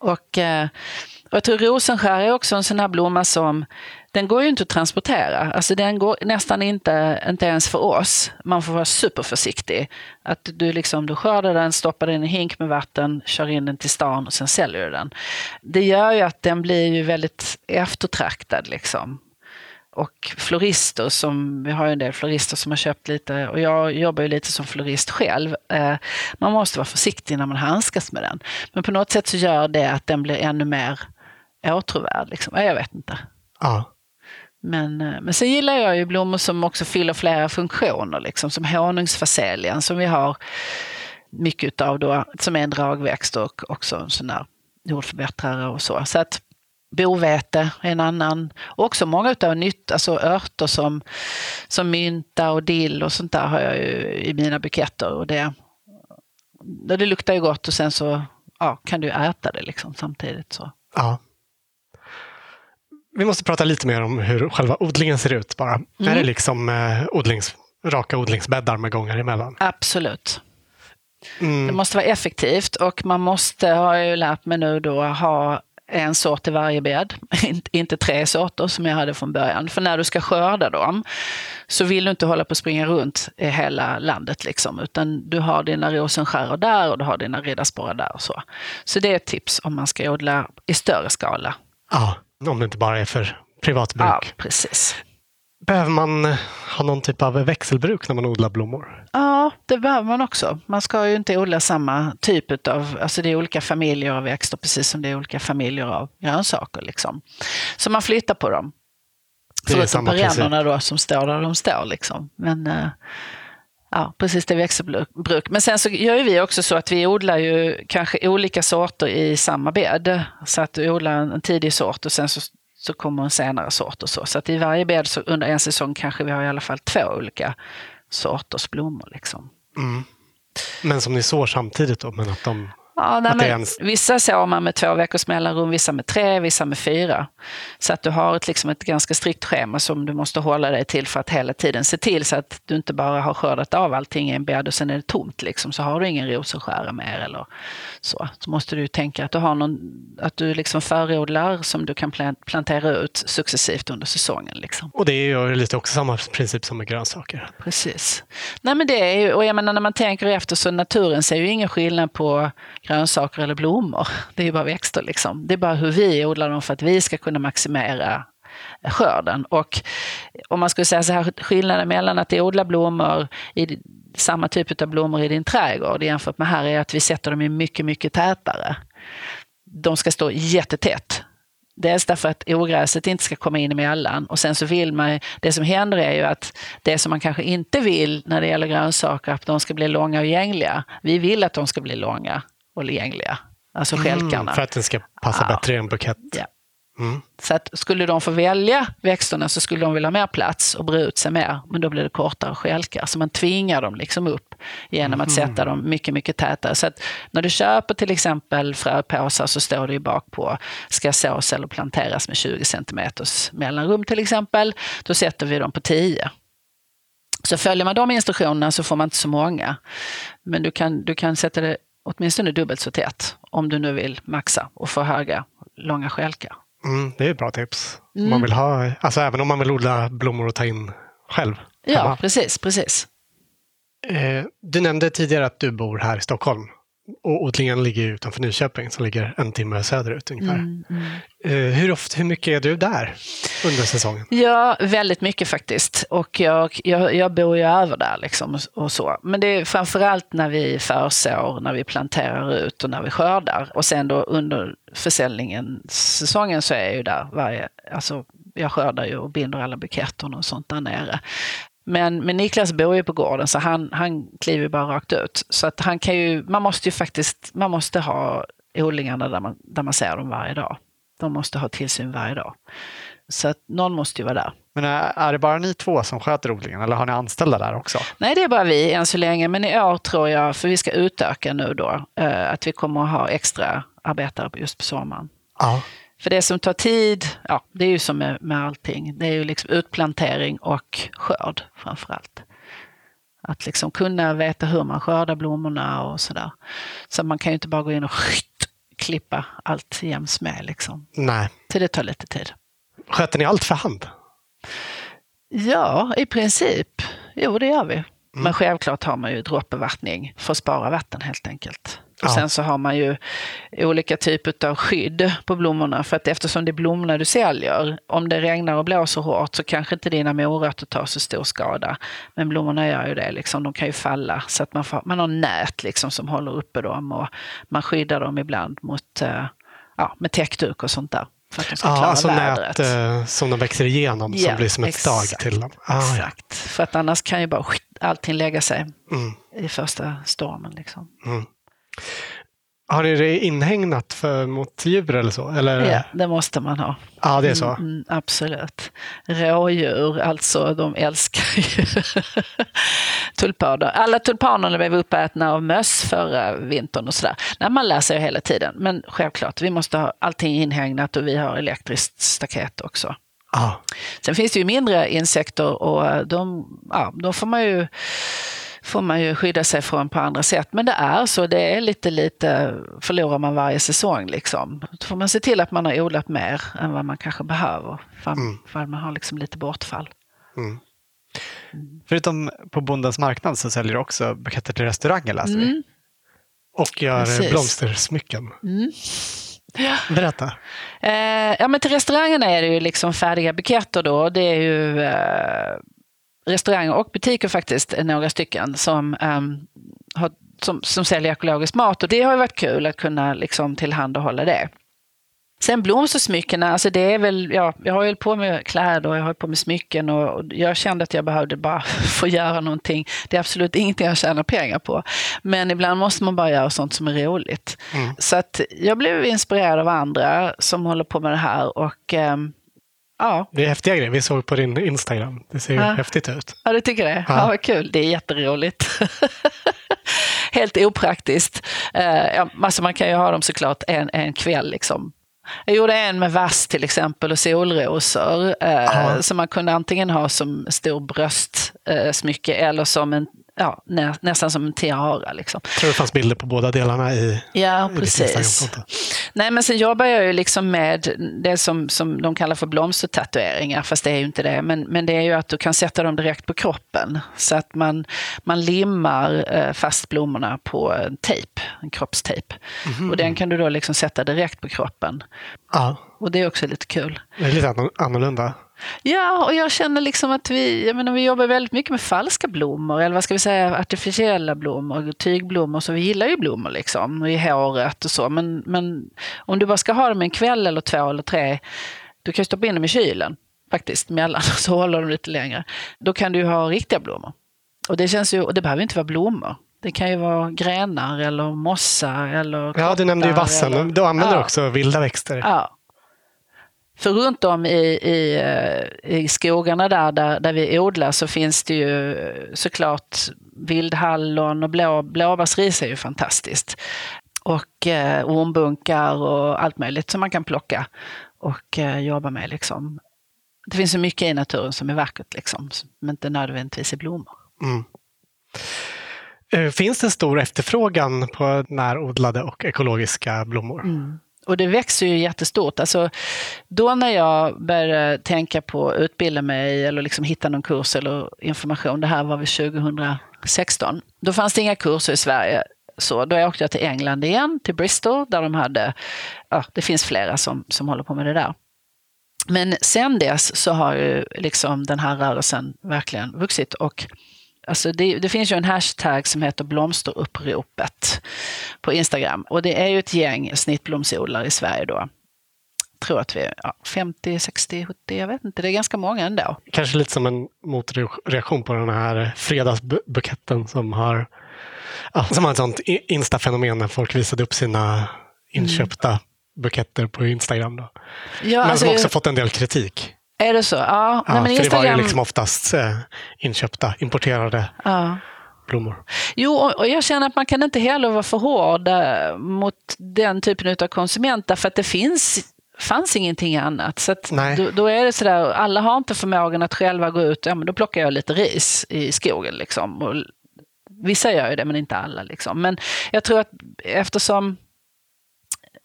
Och, eh, Och jag tror rosenskär är också en sån här blomma som den går ju inte att transportera. Alltså den går nästan inte, inte ens för oss. Man får vara superförsiktig. Att du, liksom, du skördar den, stoppar den i en hink med vatten, kör in den till stan och sen säljer du den. Det gör ju att den blir ju väldigt eftertraktad. Liksom. Och florister, som, vi har ju en del florister som har köpt lite, och jag jobbar ju lite som florist själv. Eh, man måste vara försiktig när man handskas med den. Men på något sätt så gör det att den blir ännu mer åtråvärd. Liksom. Jag vet inte. Ja. Men, eh, men sen gillar jag ju blommor som också fyller flera funktioner, liksom, som honungsfaseljan som vi har mycket av då, som är en dragväxt och också en sån där jordförbättrare och så. Så att bovete är en annan. Och också många av nytt, alltså örter som, som mynta och dill och sånt där har jag ju i mina buketter. Och det, det luktar ju gott och sen så ja, kan du äta det liksom samtidigt. Så. Ja. Vi måste prata lite mer om hur själva odlingen ser ut bara. Mm. Är det liksom eh, odlings, raka odlingsbäddar med gångar emellan? Absolut. Mm. Det måste vara effektivt och man måste, har jag ju lärt mig nu då, ha en sort i varje bädd, (laughs) inte tre sorter som jag hade från början. För när du ska skörda dem så vill du inte hålla på att springa runt i hela landet liksom, utan du har dina rosenskäror där och du har dina riddarsporrar där och så. Så det är ett tips om man ska odla i större skala. Ja, om det inte bara är för privatbruk. Ja, precis. Behöver man eh, ha någon typ av växelbruk när man odlar blommor? Ja, det behöver man också. Man ska ju inte odla samma typ av, alltså det är olika familjer av växter precis som det är olika familjer av grönsaker. Liksom. Så man flyttar på dem. Förutom perennerna då som står där de står. Liksom. Men, eh, Ja, precis, det är växelbruk. Men sen så gör ju vi också så att vi odlar ju kanske olika sorter i samma bädd. Så att du odlar en tidig sort och sen så så kommer en senare sort och så. Så att i varje bädd så under en säsong kanske vi har i alla fall två olika sorters blommor. Liksom. Mm. Men som ni sår samtidigt då? Men att de Ja, nej, men, ens... Vissa sår man med två veckors mellanrum, vissa med tre, vissa med fyra. Så att du har ett, liksom ett ganska strikt schema som du måste hålla dig till för att hela tiden se till så att du inte bara har skördat av allting i en bädd och sen är det tomt. Liksom, så har du ingen rosenskära mer eller så. Så måste du tänka att du, har någon, att du liksom förodlar som du kan plantera ut successivt under säsongen. Liksom. Och det är ju lite också samma princip som med grönsaker. Precis. Nej, men det är och jag menar när man tänker efter så naturen ser ju ingen skillnad på grönsaker eller blommor. Det är ju bara växter liksom. Det är bara hur vi odlar dem för att vi ska kunna maximera skörden. Och om man skulle säga så här, skillnaden mellan att odla blommor i samma typ av blommor i din trädgård jämfört med här är att vi sätter dem i mycket, mycket tätare. De ska stå jättetätt. Dels därför att ogräset inte ska komma in emellan och sen så vill man, det som händer är ju att det som man kanske inte vill när det gäller grönsaker, att de ska bli långa och gängliga. Vi vill att de ska bli långa och längligare. Alltså mm, stjälkarna. för att den ska passa ja. bättre i en bukett. Ja. Mm. Så att skulle de få välja växterna så skulle de vilja ha mer plats och bre ut sig mer. Men då blir det kortare stjälkar. Så man tvingar dem liksom upp genom att mm. sätta dem mycket, mycket tätare. Så att när du köper till exempel fröpåsar så står det ju bak på ska sås eller planteras med 20 cm mellanrum till exempel. Då sätter vi dem på 10. Så följer man de instruktionerna så får man inte så många. Men du kan, du kan sätta det åtminstone dubbelt så tätt om du nu vill maxa och få höga, långa stjälkar. Mm, det är ett bra tips. Mm. Man vill ha, alltså även om man vill odla blommor och ta in själv. Ja, hemma. precis. precis. Eh, du nämnde tidigare att du bor här i Stockholm. Och odlingen ligger utanför Nyköping som ligger en timme söderut ungefär. Mm, mm. Eh, hur, ofta, hur mycket är du där under säsongen? Ja, väldigt mycket faktiskt. Och jag, jag, jag bor ju över där liksom och så. Men det är framförallt när vi försår, när vi planterar ut och när vi skördar. Och sen då under försäljningen, säsongen så är jag ju där varje, alltså jag skördar ju och binder alla buketterna och sånt där nere. Men, men Niklas bor ju på gården så han, han kliver bara rakt ut. Så att han kan ju, man måste ju faktiskt, man måste ha odlingarna där man, där man ser dem varje dag. De måste ha tillsyn varje dag. Så att någon måste ju vara där. Men är det bara ni två som sköter odlingen eller har ni anställda där också? Nej, det är bara vi än så länge. Men i år tror jag, för vi ska utöka nu då, eh, att vi kommer att ha extra arbetare just på sommaren. Ja. För det som tar tid, ja, det är ju som med, med allting. Det är ju liksom utplantering och skörd framför allt. Att liksom kunna veta hur man skördar blommorna och sådär. Så man kan ju inte bara gå in och klippa allt jäms med. Liksom. Nej. Så det tar lite tid. Sköter ni allt för hand? Ja, i princip. Jo, det gör vi. Mm. Men självklart har man ju droppbevattning för att spara vatten helt enkelt. Och ja. sen så har man ju olika typer av skydd på blommorna. För att eftersom det är blommorna du säljer, om det regnar och blåser hårt så kanske inte dina morötter tar så stor skada. Men blommorna gör ju det, liksom, de kan ju falla. Så att man, får, man har nät liksom, som håller uppe dem och man skyddar dem ibland mot, uh, ja, med täckduk och sånt där. För att de ska ja, klara alltså vädret. nät uh, som de växer igenom, ja, som blir som ett exakt, stag till dem. Ah, exakt, ja. för att annars kan ju bara allting lägga sig mm. i första stormen. Liksom. Mm. Har ni det inhägnat för, mot djur eller så? Eller? Ja, det måste man ha. Ja, det är så? Mm, mm absolut. Rådjur, alltså, de älskar ju (laughs) tulpaner. Alla tulpanerna blev uppätna av möss förra vintern och sådär. Nej, man lär sig hela tiden. Men självklart, vi måste ha allting inhägnat och vi har elektriskt staket också. Ah. Sen finns det ju mindre insekter och de, ja, de får man ju får man ju skydda sig från på andra sätt. Men det är så, det är lite lite, förlorar man varje säsong liksom. Då får man se till att man har odlat mer än vad man kanske behöver. För, mm. för man har liksom lite bortfall. Mm. Mm. Förutom på Bondens marknad så säljer du också buketter till restauranger läser vi. Mm. Och gör Precis. blomstersmycken. Mm. Ja. Berätta. Eh, ja, men till restaurangerna är det ju liksom färdiga buketter då. Det är ju eh, restauranger och butiker faktiskt, några stycken, som, um, har, som, som säljer ekologisk mat. Och det har ju varit kul att kunna liksom tillhandahålla det. Sen blomstersmyckena, alltså det är väl, ja, jag har ju på med kläder och jag har på med smycken och jag kände att jag behövde bara (laughs) få göra någonting. Det är absolut ingenting jag tjänar pengar på. Men ibland måste man bara göra sånt som är roligt. Mm. Så att jag blev inspirerad av andra som håller på med det här och um, Ja. Det är häftiga grejer. Vi såg på din Instagram. Det ser ju ja. häftigt ut. Ja, du tycker det? Ja, ja vad kul. Det är jätteroligt. (laughs) Helt opraktiskt. Uh, ja, alltså man kan ju ha dem såklart en, en kväll. Liksom. Jag gjorde en med vass till exempel och solrosor. Uh, som man kunde antingen ha som stor bröstsmycke uh, eller som en ja, nä, nästan som en tiara. Liksom. Jag tror det fanns bilder på båda delarna i Ja, i precis. Nej, men sen jobbar jag ju liksom med det som, som de kallar för blomstertatueringar, fast det är ju inte det. Men, men det är ju att du kan sätta dem direkt på kroppen. Så att man, man limmar eh, fast blommorna på en tejp, en kroppstejp. Mm -hmm. Och den kan du då liksom sätta direkt på kroppen. Ja. Och det är också lite kul. Det är lite annorlunda. Ja, och jag känner liksom att vi, jag menar, vi jobbar väldigt mycket med falska blommor, eller vad ska vi säga, artificiella blommor, tygblommor, så vi gillar ju blommor liksom, och i håret och så. Men, men om du bara ska ha dem en kväll eller två eller tre, du kan stoppa in dem i kylen faktiskt, mellan, (laughs) så håller de lite längre. Då kan du ju ha riktiga blommor. Och det, känns ju, och det behöver inte vara blommor. Det kan ju vara grenar eller mossa eller Ja, du nämnde ju vassen. Eller, du använder ja. också vilda växter. Ja, för runt om i, i, eh, i skogarna där, där, där vi odlar så finns det ju såklart vildhallon och blå, blåbärsris är ju fantastiskt. Och eh, ormbunkar och allt möjligt som man kan plocka och eh, jobba med. Liksom. Det finns så mycket i naturen som är vackert, liksom, som inte nödvändigtvis är blommor. Mm. Eh, finns det en stor efterfrågan på närodlade och ekologiska blommor? Mm. Och det växer ju jättestort. Alltså, då när jag började tänka på att utbilda mig eller liksom hitta någon kurs eller information, det här var väl 2016, då fanns det inga kurser i Sverige. Så då åkte jag till England igen, till Bristol, där de hade, ja, det finns flera som, som håller på med det där. Men sen dess så har ju liksom den här rörelsen verkligen vuxit och Alltså det, det, finns ju en hashtag som heter blomsteruppropet på Instagram. Och det är ju ett gäng snittblomsodlare i Sverige då. Jag tror att vi är ja, 50, 60, 70, jag vet inte. Det är ganska många ändå. Kanske lite som en motreaktion på den här fredagsbuketten som har, ja, som har ett sånt instafenomen när folk visade upp sina inköpta mm. buketter på Instagram. Då. Ja, Men alltså, som också fått en del kritik. Är det så? Ja. ja Nej, men Instagram... det var ju liksom oftast eh, inköpta, importerade ja. blommor. Jo, och jag känner att man kan inte heller vara för hård eh, mot den typen av konsument därför att det finns fanns ingenting annat. Så då, då, är det sådär, alla har inte förmågan att själva gå ut, ja men då plockar jag lite ris i skogen liksom. Och vissa gör ju det, men inte alla liksom. Men jag tror att eftersom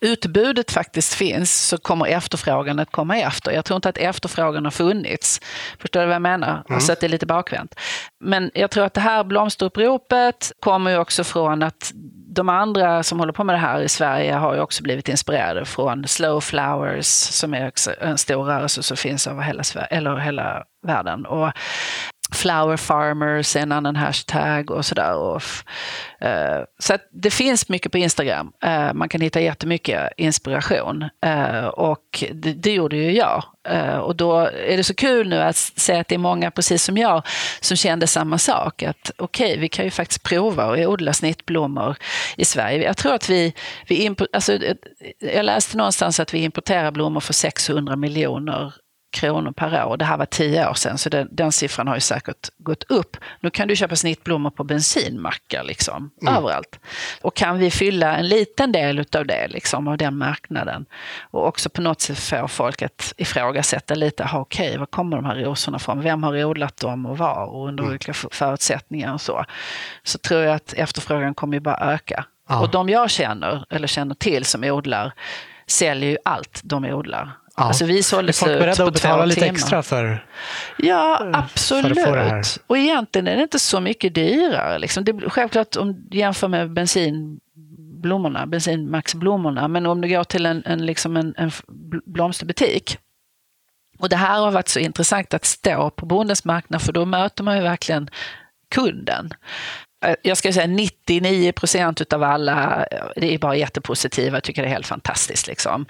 utbudet faktiskt finns så kommer efterfrågan att komma efter. Jag tror inte att efterfrågan har funnits. Förstår du vad jag menar? Mm. Alltså att det är lite bakvänt. Men jag tror att det här blomsteruppropet kommer ju också från att de andra som håller på med det här i Sverige har ju också blivit inspirerade från Slow Flowers som är en stor rörelse som finns över hela, Sverige, eller hela världen. Och Flower Farmers är en annan hashtag och sådär. Uh, så det finns mycket på Instagram. Uh, man kan hitta jättemycket inspiration. Uh, och det, det, gjorde ju jag. och då är det så kul nu att se att det är många, precis som jag, som kände samma sak. Att okej, okay, vi kan ju faktiskt prova att odla snittblommor i Sverige. Jag tror att vi, vi alltså, jag läste någonstans att vi importerar blommor för 600 miljoner kronor per år. Det här var tio år sedan, så den, den siffran har ju säkert gått upp. Nu kan du köpa snittblommor på bensinmackar liksom, mm. överallt. Och kan vi fylla en liten del av det, liksom, av den marknaden och också på något sätt få folk att ifrågasätta lite, okej, okay, var kommer de här rosorna ifrån? Vem har odlat dem och var och under mm. vilka förutsättningar och så. Så tror jag att efterfrågan kommer ju bara öka. Ja. Och de jag känner, eller känner till som odlar, säljer ju allt de odlar. Ja. Alltså vi sålde slut på beredda att betala lite timmar. extra för Ja, absolut. För och egentligen är det inte så mycket dyrare. Liksom. Det, självklart om du jämför med bensinblommorna, bensinmaxblommorna, men om du går till en, en, liksom en, en blomsterbutik och det här har varit så intressant att stå på bondens marknad för då möter man ju verkligen kunden. Eh, jag ska säga 99 procent av alla eh, det är bara jättepositiva, tycker det är helt fantastiskt. Liksom.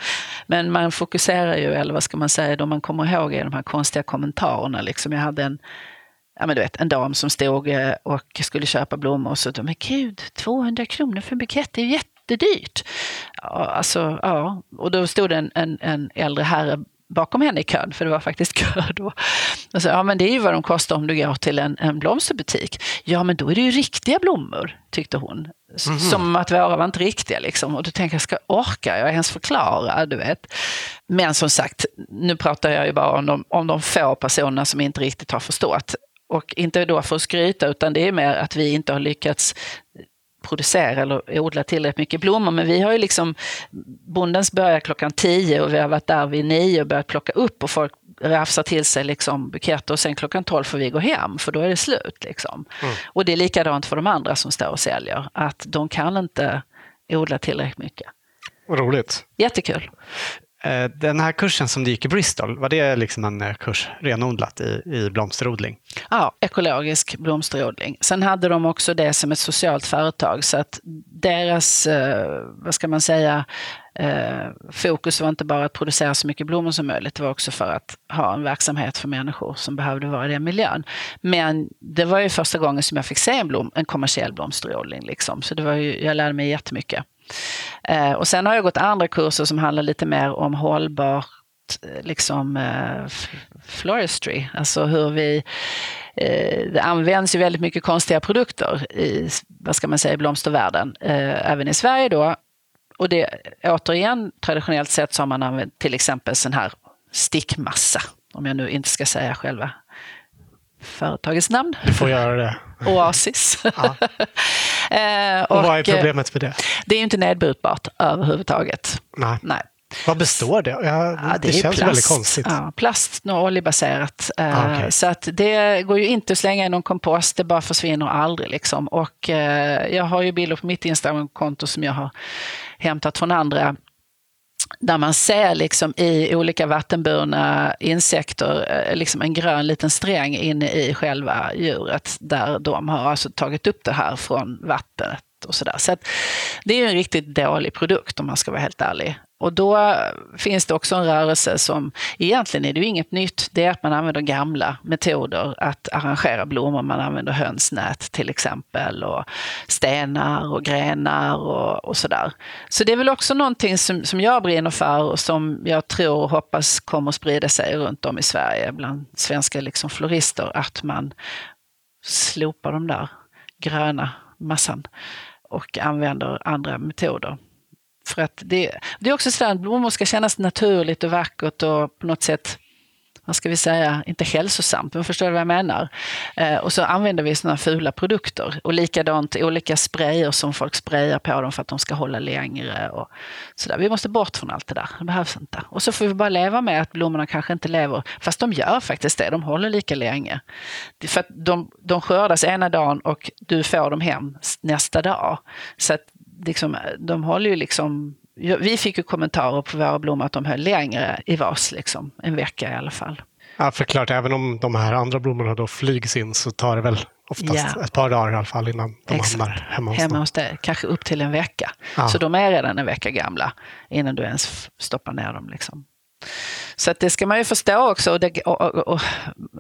Men man fokuserar ju, eller vad ska man säga, då man kommer ihåg är de här konstiga kommentarerna. Liksom. Jag hade en, ja, men du vet, en dam som stod eh, och skulle köpa blommor och så, men gud, 200 kronor för en bukett, det är ju jättedyrt. Ja, alltså, ja. Och då stod det en, en, en äldre herre bakom henne i kön, för det var faktiskt (laughs) kö då. Och så, ja men det är ju vad de kostar om du går till en, en blomsterbutik. Ja men då är det ju riktiga blommor, tyckte hon. Mm. Som att våra var inte riktiga liksom. Och då tänker jag, ska orka jag ens förklara, du vet. Men som sagt, nu pratar jag ju bara om de, om de få personerna som inte riktigt har förstått. Och inte då för att skryta, utan det är mer att vi inte har lyckats producera eller odla tillräckligt mycket blommor. Men vi har ju liksom, bondens börjar klockan tio och vi har varit där vid nio och börjat plocka upp och folk rafsar till sig liksom buketter och sen klockan tolv får vi gå hem för då är det slut. Liksom. Mm. Och det är likadant för de andra som står och säljer, att de kan inte odla tillräckligt mycket. roligt. Jättekul. Eh, den här kursen som du gick i Bristol, var det liksom en eh, kurs renodlat i, i blomsterodling? Ja, ekologisk blomsterodling. Sen hade de också det som ett socialt företag så att deras, eh, vad ska man säga, fokus var inte bara att producera så mycket blommor som möjligt, det var också för att ha en verksamhet för människor som behövde vara i den miljön. Men det var ju första gången som jag fick se en, blom, en kommersiell blomsterodling. Liksom. Så det var ju, jag lärde mig jättemycket. Eh, och sen har jag gått andra kurser som handlar lite mer om hållbart eh, liksom eh, floristry, alltså hur vi det används ju väldigt mycket konstiga produkter i, vad ska man säga, blomstervärlden, även i Sverige då. Och det, återigen, traditionellt sett så har man använt till exempel sån här stickmassa, om jag nu inte ska säga själva företagets namn. Du får göra det. Oasis. (laughs) Ja. (laughs) eh, och, och, vad är problemet med det? Det är ju inte nedbrytbart överhuvudtaget. Nej. Nej. Vad består det? Ja, ja, det, det känns plast. väldigt konstigt. Ja, plast och oljebaserat. Eh, ah, okay. Så att det går ju inte att slänga i någon kompost, det bara försvinner aldrig. Liksom. Och eh, jag har ju bilder på mitt Instagram-konto som jag har hämtat från andra där man ser liksom i olika vattenburna insekter eh, liksom en grön liten sträng inne i själva djuret där de har alltså tagit upp det här från vattnet och sådär. Så, så det är en riktigt dålig produkt om man ska vara helt ärlig. Och då finns det också en rörelse som, egentligen är det ju inget nytt, det är att man använder gamla metoder att arrangera blommor. Man använder hönsnät till exempel och stenar och grenar och, och sådär. Så det är väl också någonting som, som jag brinner för och som jag tror och hoppas kommer att sprida sig runt om i Sverige bland svenska liksom florister, att man slopar de där gröna massan och använder andra metoder. För att det, det är också så att blommor ska kännas naturligt och vackert och på något sätt vad ska vi säga, inte hälsosamt, men förstår du vad jag menar? Eh, och så använder vi sådana fula produkter. Och likadant olika sprayer som folk sprayar på dem för att de ska hålla längre. Och så där. Vi måste bort från allt det där, det behövs inte. Och så får vi bara leva med att blommorna kanske inte lever, fast de gör faktiskt det, de håller lika länge. För att de, de skördas ena dagen och du får dem hem nästa dag. Så att liksom, de håller ju liksom vi fick ju kommentarer på våra blommor att de höll längre i vas, liksom, en vecka i alla fall. Ja, för klart, även om de här andra blommorna då flygs in så tar det väl oftast ja. ett par dagar i alla fall innan de Exakt. hamnar hemma hos Hemma hos dig, kanske upp till en vecka. Ja. Så de är redan en vecka gamla innan du ens stoppar ner dem. Liksom. Så att det ska man ju förstå också. Och, det, och, och, och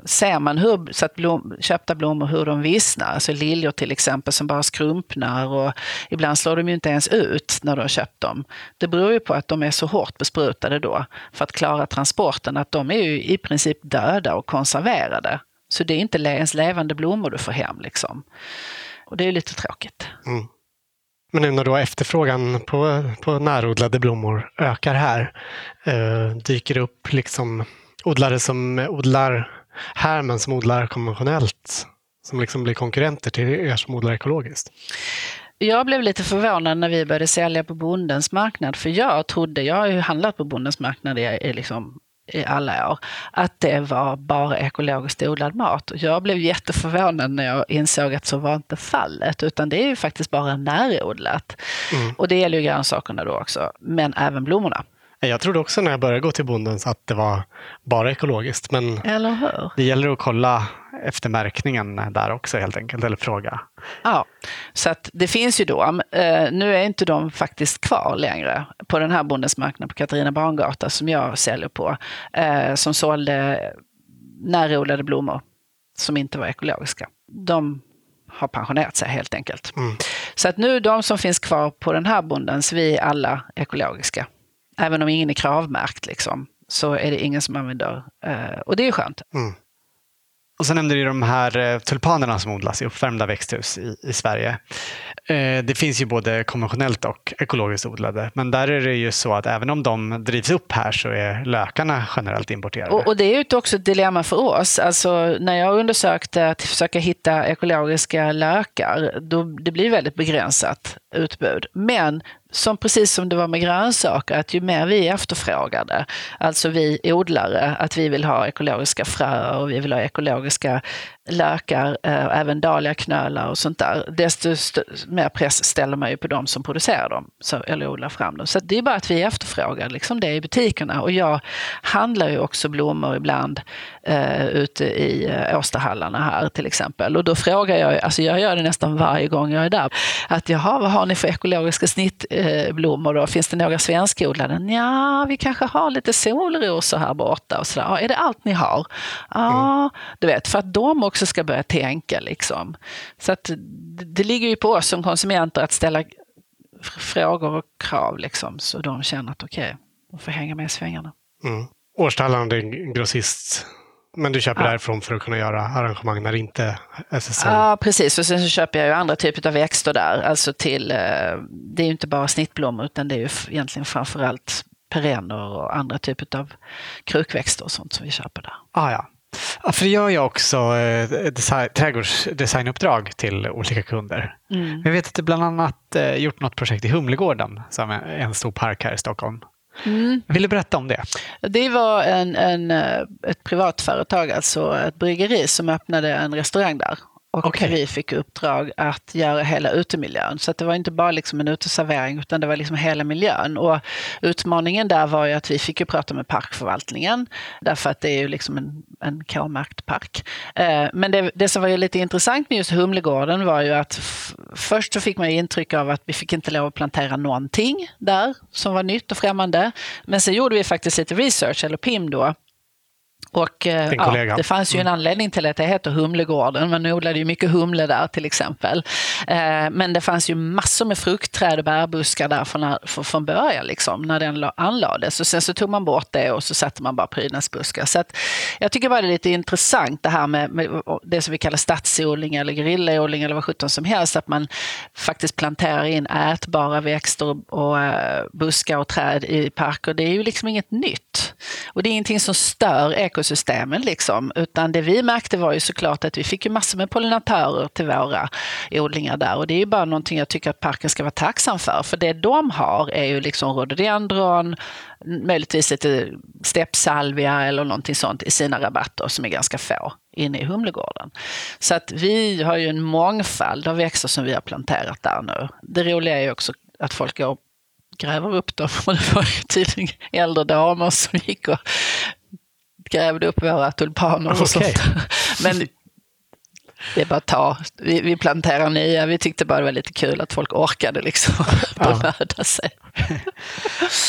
ser man hur, så att blom, köpta blommor hur de vissnar, alltså liljor till exempel som bara skrumpnar och ibland slår de ju inte ens ut när du har köpt dem. Det beror ju på att de är så hårt besprutade då för att klara transporten att de är ju i princip döda och konserverade. Så det är inte ens levande blommor du får hem liksom. Och det är lite tråkigt. Mm. Men nu när då efterfrågan på, på närodlade blommor ökar här, eh, dyker det upp liksom odlare som odlar här men som odlar konventionellt, som liksom blir konkurrenter till er som odlar ekologiskt? Jag blev lite förvånad när vi började sälja på bondens marknad, för jag trodde, jag har ju handlat på bondens marknad i, i liksom i alla år, att det var bara ekologiskt odlad mat. Jag blev jätteförvånad när jag insåg att så var inte fallet, utan det är ju faktiskt bara närodlat. Mm. Och det gäller ju grönsakerna då också, men även blommorna. Jag trodde också när jag började gå till bondens att det var bara ekologiskt. Men det gäller att kolla efter märkningen där också helt enkelt, eller fråga. Ja, så att det finns ju då. Eh, nu är inte de faktiskt kvar längre på den här bondens marknad på Katarina Barngata som jag säljer på. Eh, som sålde närodlade blommor som inte var ekologiska. De har pensionerat sig helt enkelt. Mm. Så att nu de som finns kvar på den här bondens, vi är alla ekologiska. Även om ingen är kravmärkt liksom, så är det ingen som använder. Eh, och det är skönt. Mm. Och så nämnde du de här eh, tulpanerna som odlas i uppvärmda växthus i, i Sverige. Eh, det finns ju både konventionellt och ekologiskt odlade, men där är det ju så att även om de drivs upp här så är lökarna generellt importerade. Och, och det är ju också ett dilemma för oss. Alltså, när jag undersökte att försöka hitta ekologiska lökar, då det blir väldigt begränsat utbud. Men som precis som det var med grönsaker, att ju mer vi efterfrågade, alltså vi odlare, att vi vill ha ekologiska fröer och vi vill ha ekologiska lökar, eh, även dahliaknölar och sånt där, desto mer press ställer man ju på de som producerar dem, så, eller odlar fram dem. Så det är bara att vi efterfrågar liksom det i butikerna. Och jag handlar ju också blommor ibland eh, ute i eh, Åstahallarna här till exempel. Och då frågar jag, alltså jag gör det nästan varje gång jag är där, att jaha, vad har ni för ekologiska snittblommor då? Finns det några svenskodlade? Ja, vi kanske har lite solrosor här borta och sådär. Ja, är det allt ni har? Ja, mm. du vet, för att de också ska börja tänka liksom. Så att det ligger ju på oss som konsumenter att ställa frågor och krav liksom, så de känner att okej, okay, de får hänga med i svängarna. Mm. Årstallarna, det är grossist men du köper ja. därifrån för att kunna göra arrangemang när det inte är säsong? Ja, precis. Och sen så köper jag ju andra typer av växter där. Alltså till, eh, det är ju inte bara snittblommor utan det är ju egentligen framförallt perenner och andra typer av krukväxter och sånt som vi köper där. Ah, ja. Ja, för det gör jag också eh, design, trädgårdsdesignuppdrag till olika kunder. Mm. Jag vet att du bland annat eh, gjort något projekt i Humlegården, som är en stor park här i Stockholm. Mm. Vill du berätta om det? Det var en, en, eh, ett privat företag, alltså ett bryggeri som öppnade en restaurang där. Och okay. vi fick uppdrag att göra hela utemiljön. Så det var inte bara liksom en uteservering utan det var liksom hela miljön. Och utmaningen där var ju att vi fick ju prata med parkförvaltningen. Därför att det är ju liksom en, en K-märkt park. Eh, men det, det, som var ju lite intressant med just Humlegården var ju att först så fick man intryck av att vi fick inte lov att plantera någonting där som var nytt och främmande. Men sen gjorde vi faktiskt lite research, eller PIM då, och eh, ja, det fanns ju en mm. anledning till att det heter Humlegården. Man odlade ju mycket humle där till exempel. Eh, men det fanns ju massor med fruktträd och bärbuskar där från, från början, liksom, när den anlades. Och sen så tog man bort det och så satte man bara prydnadsbuskar. Så att, jag tycker bara det är lite intressant det här med, med det som vi kallar stadsodling eller gerillaodling eller vad sjutton som helst. Att man faktiskt planterar in ätbara växter och, och uh, buskar och träd i parker. Det är ju liksom inget nytt. Och det är ingenting som stör ekosystemen liksom, utan det vi märkte var ju såklart att vi fick ju massor med pollinatörer till våra odlingar där och det är ju bara någonting jag tycker att parken ska vara tacksam för, för det de har är ju liksom rhododendron, möjligtvis lite steppsalvia eller någonting sånt i sina rabatter som är ganska få inne i Humlegården. Så att vi har ju en mångfald av växter som vi har planterat där nu. Det roliga är ju också att folk går gräver upp dem. Och (laughs) det var ju tydligen äldre damer som gick och grävde upp våra tulpaner och okay. sånt. (laughs) Men det är bara att ta. Vi, vi planterar nya. Vi tyckte bara det var lite kul att folk orkade liksom (laughs) bemöda sig. (laughs)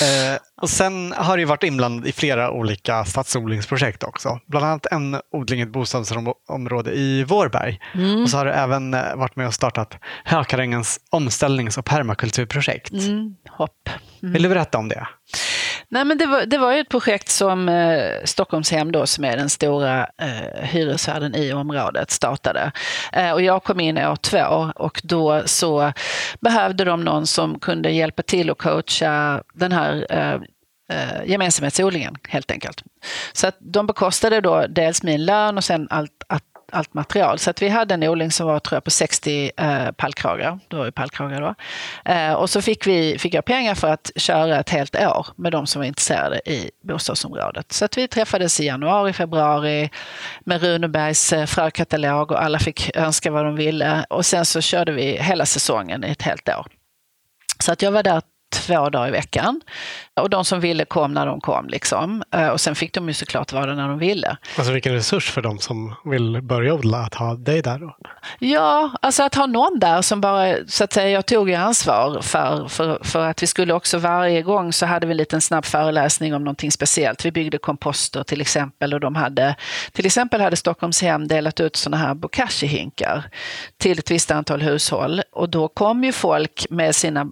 eh, och sen har du varit inblandad i flera olika stadsodlingsprojekt också. Bland annat en odling i ett bostadsområde i Vårberg. Mm. Och så har du även eh, varit med och startat Hökarängens omställnings och permakulturprojekt. Mm, hopp. Mm. Vill du berätta om det? Nej, men det, var, det var ju ett projekt som eh, Stockholmshem, då, som är den stora eh, hyresvärden i området, startade. Eh, och jag kom in år två och då så behövde de någon som kunde hjälpa till och coacha den här eh, eh, gemensamhetsodlingen helt enkelt. Så att de bekostade då dels min lön och sen allt, att allt material. Så att vi hade en odling som var tror jag, på 60 eh, pallkragar. Det var ju pallkragar då. Eh, och så fick, vi, fick jag pengar för att köra ett helt år med de som var intresserade i bostadsområdet. Så att vi träffades i januari, februari med Runebergs eh, frökatalog och alla fick önska vad de ville. Och sen så körde vi hela säsongen i ett helt år. Så att jag var där två dagar i veckan. Och de som ville kom när de kom. Liksom. Eh, och sen fick de ju såklart vara när de ville. Alltså vilken resurs för de som vill börja odla att ha dig där då? Ja, alltså att ha någon där som bara, så att säga, jag tog ju ansvar för, för, för att vi skulle också varje gång så hade vi en liten snabb föreläsning om någonting speciellt. Vi byggde komposter till exempel och de hade, till exempel hade Stockholmshem delat ut sådana här bokashi-hinkar till ett visst antal hushåll och då kom ju folk med sina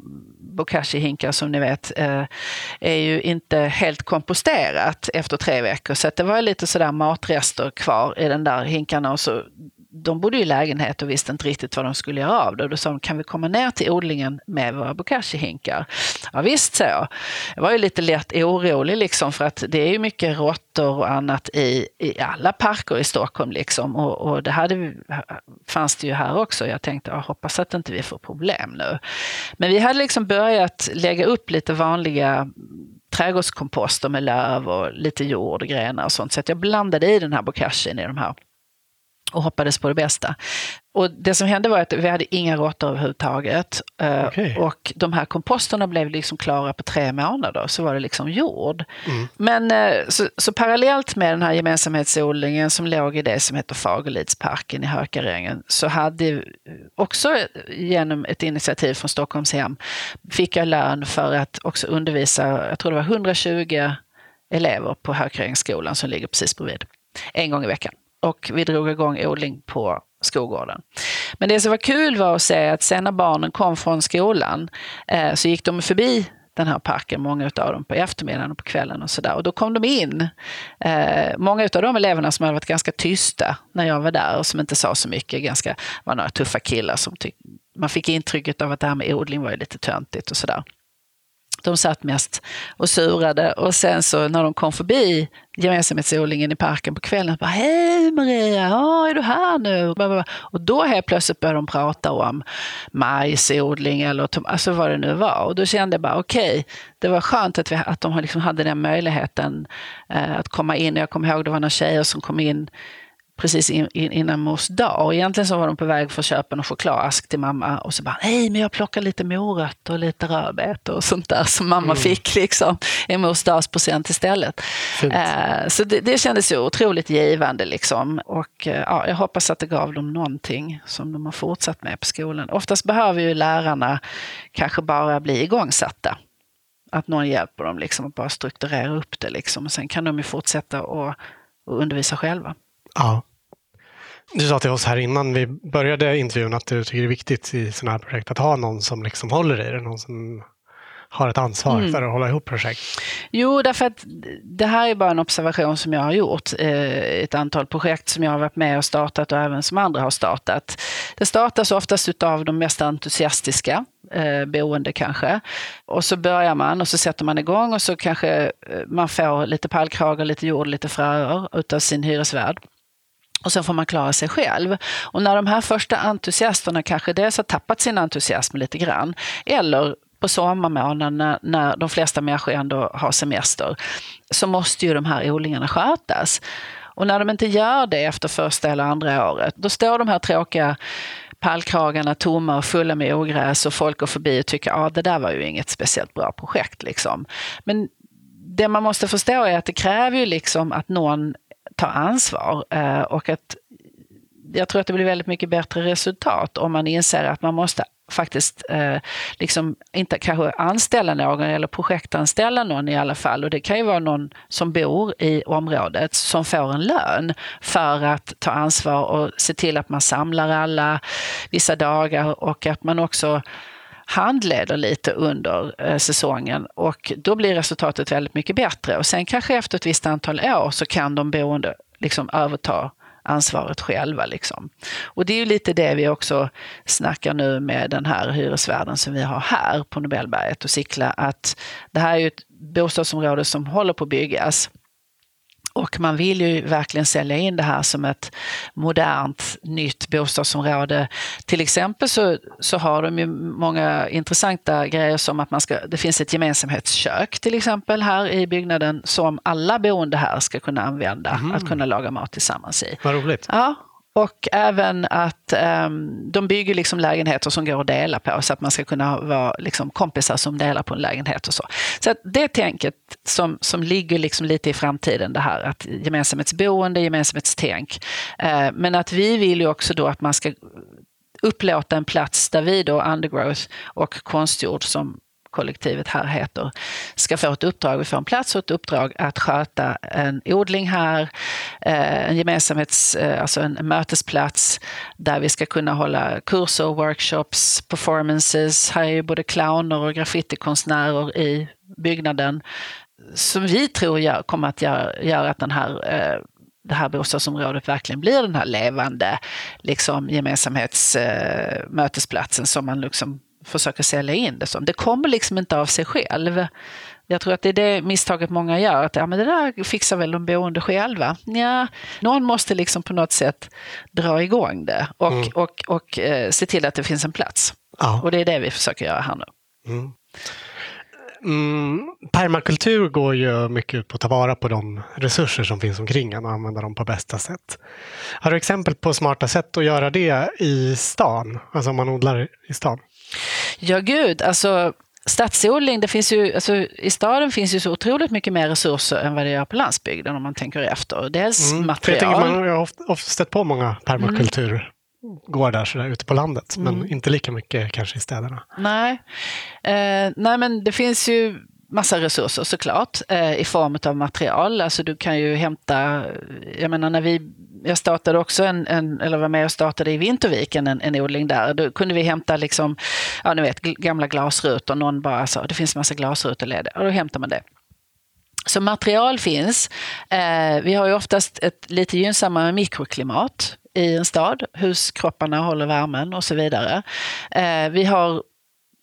bokashi-hinkar som ni vet eh, är ju inte helt komposterat efter tre veckor. Så det var lite sådär matrester kvar i den där hinkarna. Och så de bodde i lägenhet och visste inte riktigt vad de skulle göra av det. Och då sa de, kan vi komma ner till odlingen med våra bokashi-hinkar? Ja visst, sa jag. Jag var ju lite lätt orolig liksom för att det är ju mycket råttor och annat i, i alla parker i Stockholm liksom. Och, och det hade, fanns det ju här också. Jag tänkte, jag hoppas att inte vi får problem nu. Men vi hade liksom börjat lägga upp lite vanliga trädgårdskomposter med löv och lite jord och grenar och sånt. Så att jag blandade i den här bokashin i de här och hoppades på det bästa. Och det som hände var att vi hade inga råttor överhuvudtaget. Eh, okay. Och de här komposterna blev liksom klara på tre månader, så var det liksom jord. Mm. Men eh, så, så, parallellt med den här gemensamhetsodlingen som låg i det som heter Fagerlidsparken i Hökarängen så hade också genom ett initiativ från Stockholmshem fick jag lön för att också undervisa, jag tror det var 120 elever på Hökarängsskolan som ligger precis bredvid, en gång i veckan och vi drog igång odling på Skogården. Men det som var kul var att se att sen när barnen kom från skolan eh, så gick de förbi den här parken, många av dem på eftermiddagen och på kvällen och sådär. Och då kom de in. Eh, många av de eleverna som hade varit ganska tysta när jag var där och som inte sa så mycket, ganska, var några tuffa killar som tyckte man fick intrycket av att det här med odling var lite töntigt och sådär. De satt mest och surade och sen så när de kom förbi gemensamhetsodlingen i parken på kvällen, bara, hej Maria, oh, är du här nu? Och då helt plötsligt började de prata om majsodling eller alltså vad det nu var. Och då kände jag bara, okej, okay, det var skönt att, vi, att de liksom hade den möjligheten eh, att komma in. Jag kommer ihåg det var några tjejer som kom in precis in, in, innan mors dag. Och egentligen så var de på väg för att köpa en chokladask till mamma och så bara, nej men jag plockar lite morötter och lite rödbetor och sånt där som mamma mm. fick liksom en mors dagspresent istället. Eh, så det, det kändes ju otroligt givande liksom. Och eh, ja, jag hoppas att det gav dem någonting som de har fortsatt med på skolan. Oftast behöver ju lärarna kanske bara bli igångsatta att någon hjälper dem liksom att bara strukturera upp det. Liksom. Och sen kan de ju fortsätta och, och undervisa själva. Ja. Du sa till oss här innan vi började intervjun att du tycker det är viktigt i sådana här projekt att ha någon som liksom håller i det, någon som har ett ansvar mm. för att hålla ihop projekt? Jo, därför att det här är bara en observation som jag har gjort. Eh, ett antal projekt som jag har varit med och startat och även som andra har startat. Det startas oftast av de mest entusiastiska eh, boende kanske. Och så börjar man och så sätter man igång och så kanske eh, man får lite pallkragar, lite jord, lite fröer utav sin hyresvärd. Och sen får man klara sig själv. Och när de här första entusiasterna kanske dels har tappat sin entusiasm lite grann, eller på sommarmånaderna när de flesta människor ändå har semester, så måste ju de här odlingarna skötas. Och när de inte gör det efter första eller andra året, då står de här tråkiga pallkragarna tomma och fulla med ogräs och folk går förbi och tycker att ah, det där var ju inget speciellt bra projekt. Liksom. Men det man måste förstå är att det kräver ju liksom att någon tar ansvar eh, och att jag tror att det blir väldigt mycket bättre resultat om man inser att man måste faktiskt eh, liksom inte kanske anställa någon eller projektanställa någon i alla fall. Och det kan ju vara någon som bor i området som får en lön för att ta ansvar och se till att man samlar alla vissa dagar och att man också handleder lite under eh, säsongen och då blir resultatet väldigt mycket bättre. Och sen kanske efter ett visst antal år så kan de boende liksom överta ansvaret själva. Liksom. Och det är ju lite det vi också snackar nu med den här hyresvärden som vi har här på Nobelberget och Sickla, att det här är ju ett bostadsområde som håller på att byggas. Och man vill ju verkligen sälja in det här som ett modernt nytt bostadsområde. Till exempel så, så har de ju många intressanta grejer som att man ska, det finns ett gemensamhetskök till exempel här i byggnaden som alla boende här ska kunna använda, mm. att kunna laga mat tillsammans i. Vad roligt. Ja, och även att um, de bygger liksom lägenheter som går att dela på så att man ska kunna vara liksom kompisar som delar på en lägenhet och så. Så att det tänket som, som ligger liksom lite i framtiden, det här att gemensamhetsboende, gemensamhetstänk. Uh, men att vi vill ju också då att man ska upplåta en plats där vi då, Undergrowth och Konstgjord som kollektivet här heter, ska få ett uppdrag. Vi får en plats och ett uppdrag att sköta en odling här, eh, en gemensamhets, eh, alltså en mötesplats där vi ska kunna hålla kurser, workshops, performances. Här är ju både clowner och graffitikonstnärer i byggnaden som vi tror gör, kommer att göra, göra att den här eh, det här bostadsområdet verkligen blir den här levande liksom, gemensamhetsmötesplatsen som man liksom försöker sälja in det som. Det kommer liksom inte av sig själv. Jag tror att det är det misstaget många gör, att ja, men det där fixar väl de boende själva. Ja, någon måste liksom på något sätt dra igång det och, mm. och, och, och eh, se till att det finns en plats. Ja. Och det är det vi försöker göra här nu. Mm. Mm, permakultur går ju mycket ut på att ta vara på de resurser som finns omkring en och använda dem på bästa sätt. Har du exempel på smarta sätt att göra det i stan? Alltså om man odlar i stan? Ja, gud. Alltså, stadsodling, det finns ju, alltså, i staden finns ju så otroligt mycket mer resurser än vad det gör på landsbygden om man tänker efter. Dels mm, material. Jag, tänker, man har ofta stött på många permakulturgårdar mm. sådär, ute på landet, mm. men inte lika mycket kanske i städerna. Nej, eh, nej men det finns ju massa resurser såklart eh, i form av material. Alltså du kan ju hämta, jag menar när vi, jag startade också en, en eller var med och startade i Vinterviken en, en odling där. Då kunde vi hämta liksom, ja ni vet gamla glasrutor, någon bara sa det finns massa glasrutor lediga och då hämtar man det. Så material finns. Eh, vi har ju oftast ett lite gynnsammare mikroklimat i en stad. Huskropparna håller värmen och så vidare. Eh, vi har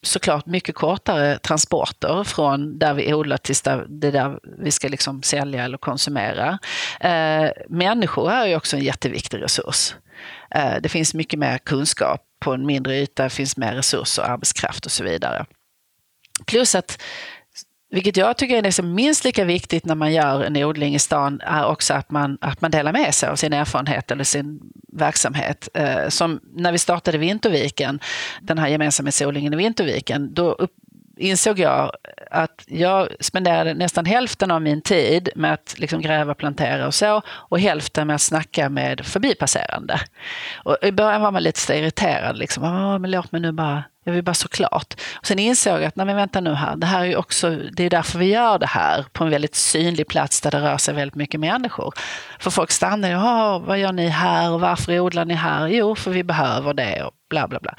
såklart mycket kortare transporter från där vi odlar till det där vi ska liksom sälja eller konsumera. Eh, människor är ju också en jätteviktig resurs. Eh, det finns mycket mer kunskap på en mindre yta, det finns mer resurser, arbetskraft och så vidare. Plus att vilket jag tycker är liksom minst lika viktigt när man gör en odling i stan är också att man, att man delar med sig av sin erfarenhet eller sin verksamhet. Eh, som när vi startade Vinterviken, den här gemensamhetsodlingen i Vinterviken, då upp, insåg jag att jag spenderade nästan hälften av min tid med att liksom gräva, plantera och så och hälften med att snacka med förbipasserande. Och I början var man lite så irriterad. Liksom, men låt mig nu bara jag vill bara såklart. Och sen insåg jag att, nej men vänta nu här, det här är ju också, det är därför vi gör det här på en väldigt synlig plats där det rör sig väldigt mycket människor. För folk stannar ju, vad gör ni här och varför odlar ni här? Jo, för vi behöver det och bla bla bla.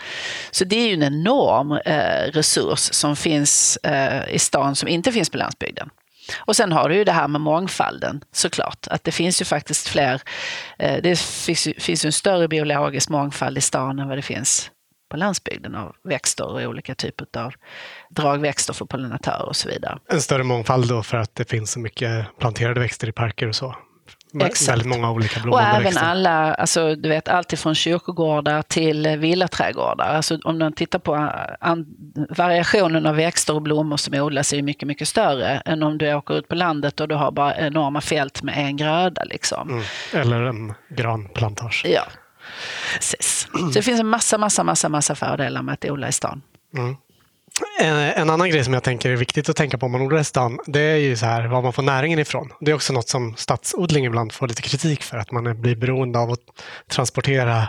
Så det är ju en enorm eh, resurs som finns eh, i stan som inte finns på landsbygden. Och sen har du ju det här med mångfalden såklart, att det finns ju faktiskt fler, eh, det finns finns ju en större biologisk mångfald i stan än vad det finns på landsbygden av växter och olika typer av dragväxter för pollinatörer och så vidare. En större mångfald då för att det finns så mycket planterade växter i parker och så? Exakt. Väldigt många olika blommande Och även växter. alla, alltså, du vet allt ifrån kyrkogårdar till villaträdgårdar. Alltså, om man tittar på an, variationen av växter och blommor som odlas är mycket, mycket större än om du åker ut på landet och du har bara enorma fält med en gröda. Liksom. Mm. Eller en granplantage. Ja, precis. Så det finns en massa, massa, massa, massa fördelar med att odla i stan. Mm. En, annan grej som jag tänker är viktigt att tänka på om man odlar i stan, det är ju så här var man får näringen ifrån. Det är också något som stadsodling ibland får lite kritik för, att man blir beroende av att transportera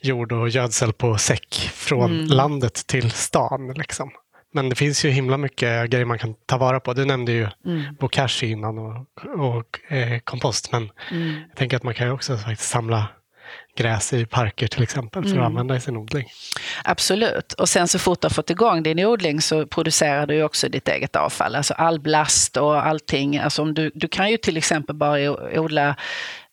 jord och gödsel på säck från mm. landet till stan. Liksom. Men det finns ju himla mycket grejer man kan ta vara på. Du nämnde ju mm. bokashi innan och, och eh, kompost, men mm. jag tänker att man kan ju också faktiskt samla gräs i parker till exempel för att mm. använda i sin odling. Absolut. Och sen så fort du har fått igång din odling så producerar du också ditt eget avfall. Alltså all blast och allting. Alltså om du, du kan ju till exempel bara odla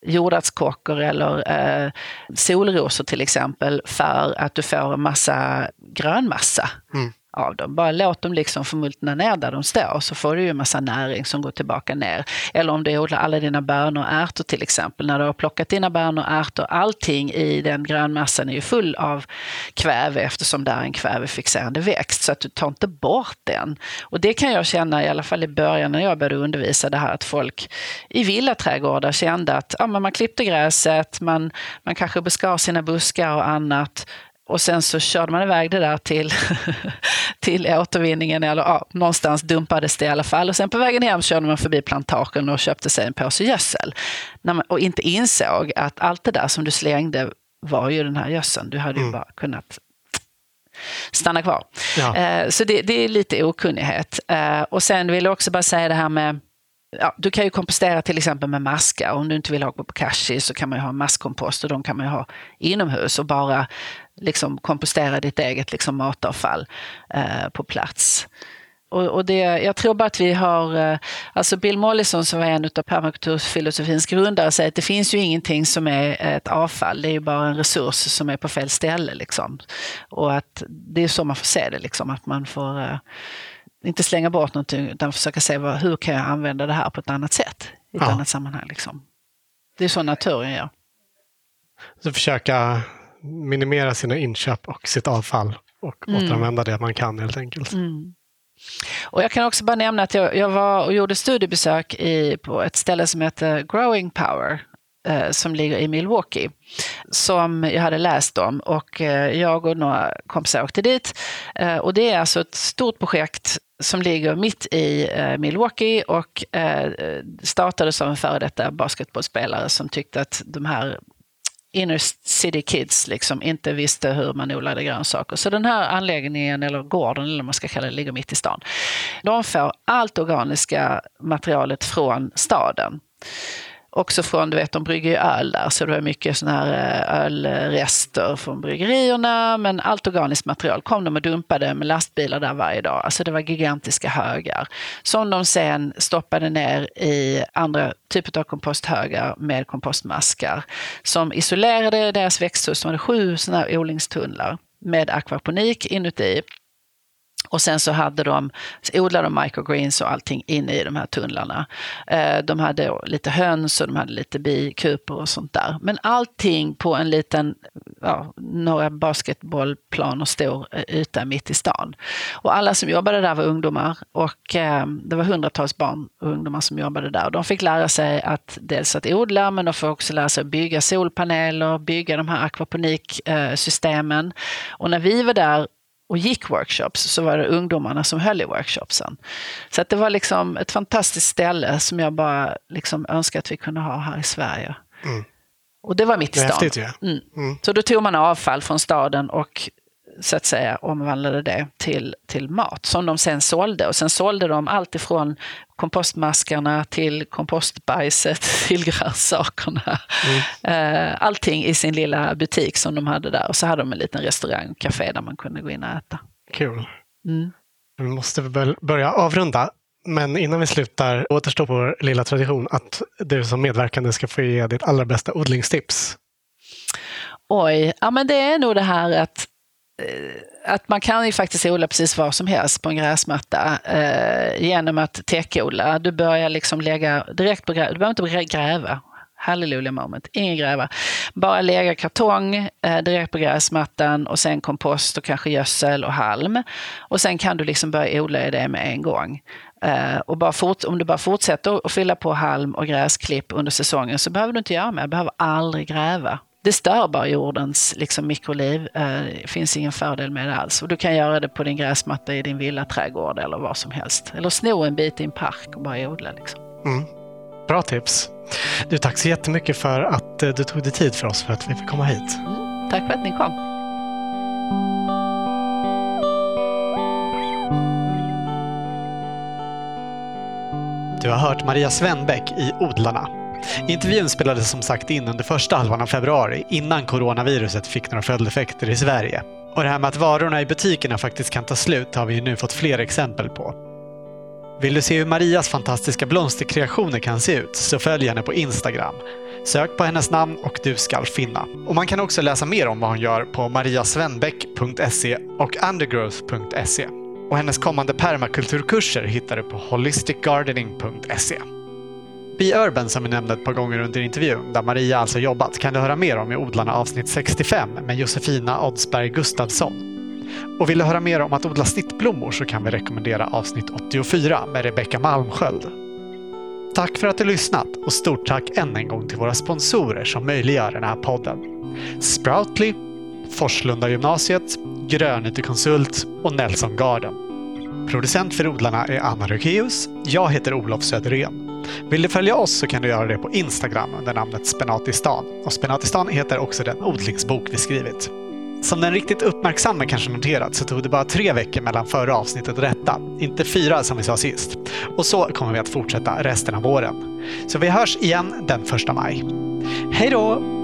jordärtskockor eller eh, solrosor till exempel för att du får en massa grönmassa. Mm av dem. Bara låt dem liksom förmultna ner där de står så får du ju en massa näring som går tillbaka ner. Eller om du odlar alla dina bönor och ärtor till exempel. När du har plockat dina bönor och ärtor, allting i den grönmassan är ju full av kväve eftersom det är en kvävefixerande växt. Så att du tar inte bort den. Och det kan jag känna, i alla fall i början när jag började undervisa det här att folk i villaträdgårdar kände att ja, men man klippte gräset, man, man kanske beskar sina buskar och annat och sen så körde man iväg det där till, (laughs) till återvinningen, eller ja, någonstans dumpades det i alla fall. Och sen på vägen hem körde man förbi plantagen och köpte sig en påse gödsel. och inte insåg att allt det där som du slängde var ju den här gödseln. Du hade ju mm. bara kunnat stanna kvar. Ja. Eh, så det, det, är lite okunnighet. Eh, och sen vill jag också bara säga det här med Ja, du kan ju kompostera till exempel med maskar. Om du inte vill ha bokashi så kan man ju ha maskkompost och de kan man ju ha inomhus och bara liksom kompostera ditt eget liksom matavfall eh, på plats. Och, och, det, jag tror bara att vi har, eh, alltså Bill Mollison som var en av permakulturfilosofins grundare säger att det finns ju ingenting som är ett avfall, det är ju bara en resurs som är på fel ställe. Liksom. Och att det är så man får se det, liksom, att man får eh, inte slänga bort någonting utan försöka se vad, hur kan jag använda det här på ett annat sätt, i ett ja. annat sammanhang. Liksom. Det är så naturen gör. Så försöka minimera sina inköp och sitt avfall och mm. återanvända det man kan helt enkelt. Mm. Och jag kan också bara nämna att jag, jag var och gjorde studiebesök i, på ett ställe som heter Growing Power eh, som ligger i Milwaukee, som jag hade läst om. Och eh, jag och några kompisar åkte dit. Eh, och det är alltså ett stort projekt som ligger mitt i eh, Milwaukee och eh, startades av en före detta basketbollspelare som tyckte att de här inner city kids liksom inte visste hur man odlade grönsaker. Så den här anläggningen, eller gården eller vad man ska kalla det, ligger mitt i stan. De får allt organiska materialet från staden också från, du vet de brygger ju öl där, så det var mycket sådana här eh, ölrester från bryggerierna. Men allt organiskt material kom de och dumpade med lastbilar där varje dag. Alltså det var gigantiska högar. Som de sen stoppade ner i andra typer av komposthögar med kompostmaskar. Som isolerade deras växthus. De hade sju sådana här odlingstunnlar med akvaponik inuti. Och sen så hade de, odlade de microgreens och allting inne i de här tunnlarna. Eh, de hade lite höns och de hade lite bikupor och sånt där. Men allting på en liten, ja, några basketbollplan och stor eh, yta mitt i stan. Och alla som jobbade där var ungdomar och eh, det var hundratals barn och ungdomar som jobbade där. Och de fick lära sig att dels att odla men de fick också lära sig att bygga solpaneler, bygga de här akvaponiksystemen. Och när vi var där och gick workshops så var det ungdomarna som höll i workshopsen. Så att det var liksom ett fantastiskt ställe som jag bara liksom önskar att vi kunde ha här i Sverige. Mm. Och det var mitt i stan. Häftigt, ja. mm. Mm. Så då tog man avfall från staden och så att säga omvandlade det till, till mat som de sen sålde. Och sen sålde de allt ifrån kompostmaskarna till kompostbajset (laughs) till grönsakerna. Mm. Eh, allting i sin lilla butik som de hade där. Och så hade de en liten restaurang, café där man kunde gå in och äta. Kul. Mm. Vi måste börja avrunda. Men innan vi slutar återstår vår lilla tradition att du som medverkande ska få ge ditt allra bästa odlingstips. Oj, ja men det är nog det här att Eh, att man kan ju faktiskt odla precis vad som helst på en gräsmatta eh, genom att täckodla. Du börjar liksom lägga direkt på Du behöver inte gräva. Halleluja moment. Ingen gräva. Bara lägga kartong eh, direkt på gräsmattan och sen kompost och kanske gödsel och halm. Och sen kan du liksom börja odla i det med en gång. Eh, och bara fort, om du bara fortsätter att fylla på halm och gräsklipp under säsongen så behöver du inte göra mer. Du behöver aldrig gräva det stör bara jordens liksom, mikroliv. Eh, det finns ingen fördel med det alls. Och du kan göra det på din gräsmatta i din villaträdgård eller vad som helst. Eller sno en bit i en park och bara odla. Liksom. Mm. Bra tips. Du, tack så jättemycket för att eh, du tog dig tid för oss för att vi fick komma hit. Mm. Tack för att ni kom. Du har hört Maria Svenbeck i Odlarna Intervjun spelades som sagt in under första halvan av februari innan coronaviruset fick några följdeffekter i Sverige. Och det här med att varorna i butikerna faktiskt kan ta slut har vi ju nu fått fler exempel på. Vill du se hur Marias fantastiska blomsterkreationer kan se ut så följ henne på Instagram. Sök på hennes namn och du ska finna. Och man kan också läsa mer om vad hon gör på mariasvenbeck.se och undergrowth.se. Och hennes kommande permakulturkurser hittar du på holisticgardening.se. Be Urban som vi nämnde ett par gånger under intervjun, där Maria alltså jobbat, kan du höra mer om i Odlarna avsnitt 65 med Josefina Oddsberg Gustafsson. Och vill du höra mer om att odla snittblommor så kan vi rekommendera avsnitt 84 med Rebecka Malmsköld. Tack för att du lyssnat och stort tack än en gång till våra sponsorer som möjliggör den här podden. Sproutly, Forslunda gymnasiet, Grönytekonsult och Nelson Garden. Producent för odlarna är Anna Rökeus. Jag heter Olof Söderén. Vill du följa oss så kan du göra det på Instagram under namnet Spenatistan. Och Spenatistan heter också den odlingsbok vi skrivit. Som den riktigt uppmärksamma kanske noterat så tog det bara tre veckor mellan förra avsnittet och detta. Inte fyra som vi sa sist. Och så kommer vi att fortsätta resten av våren. Så vi hörs igen den första maj. Hej då!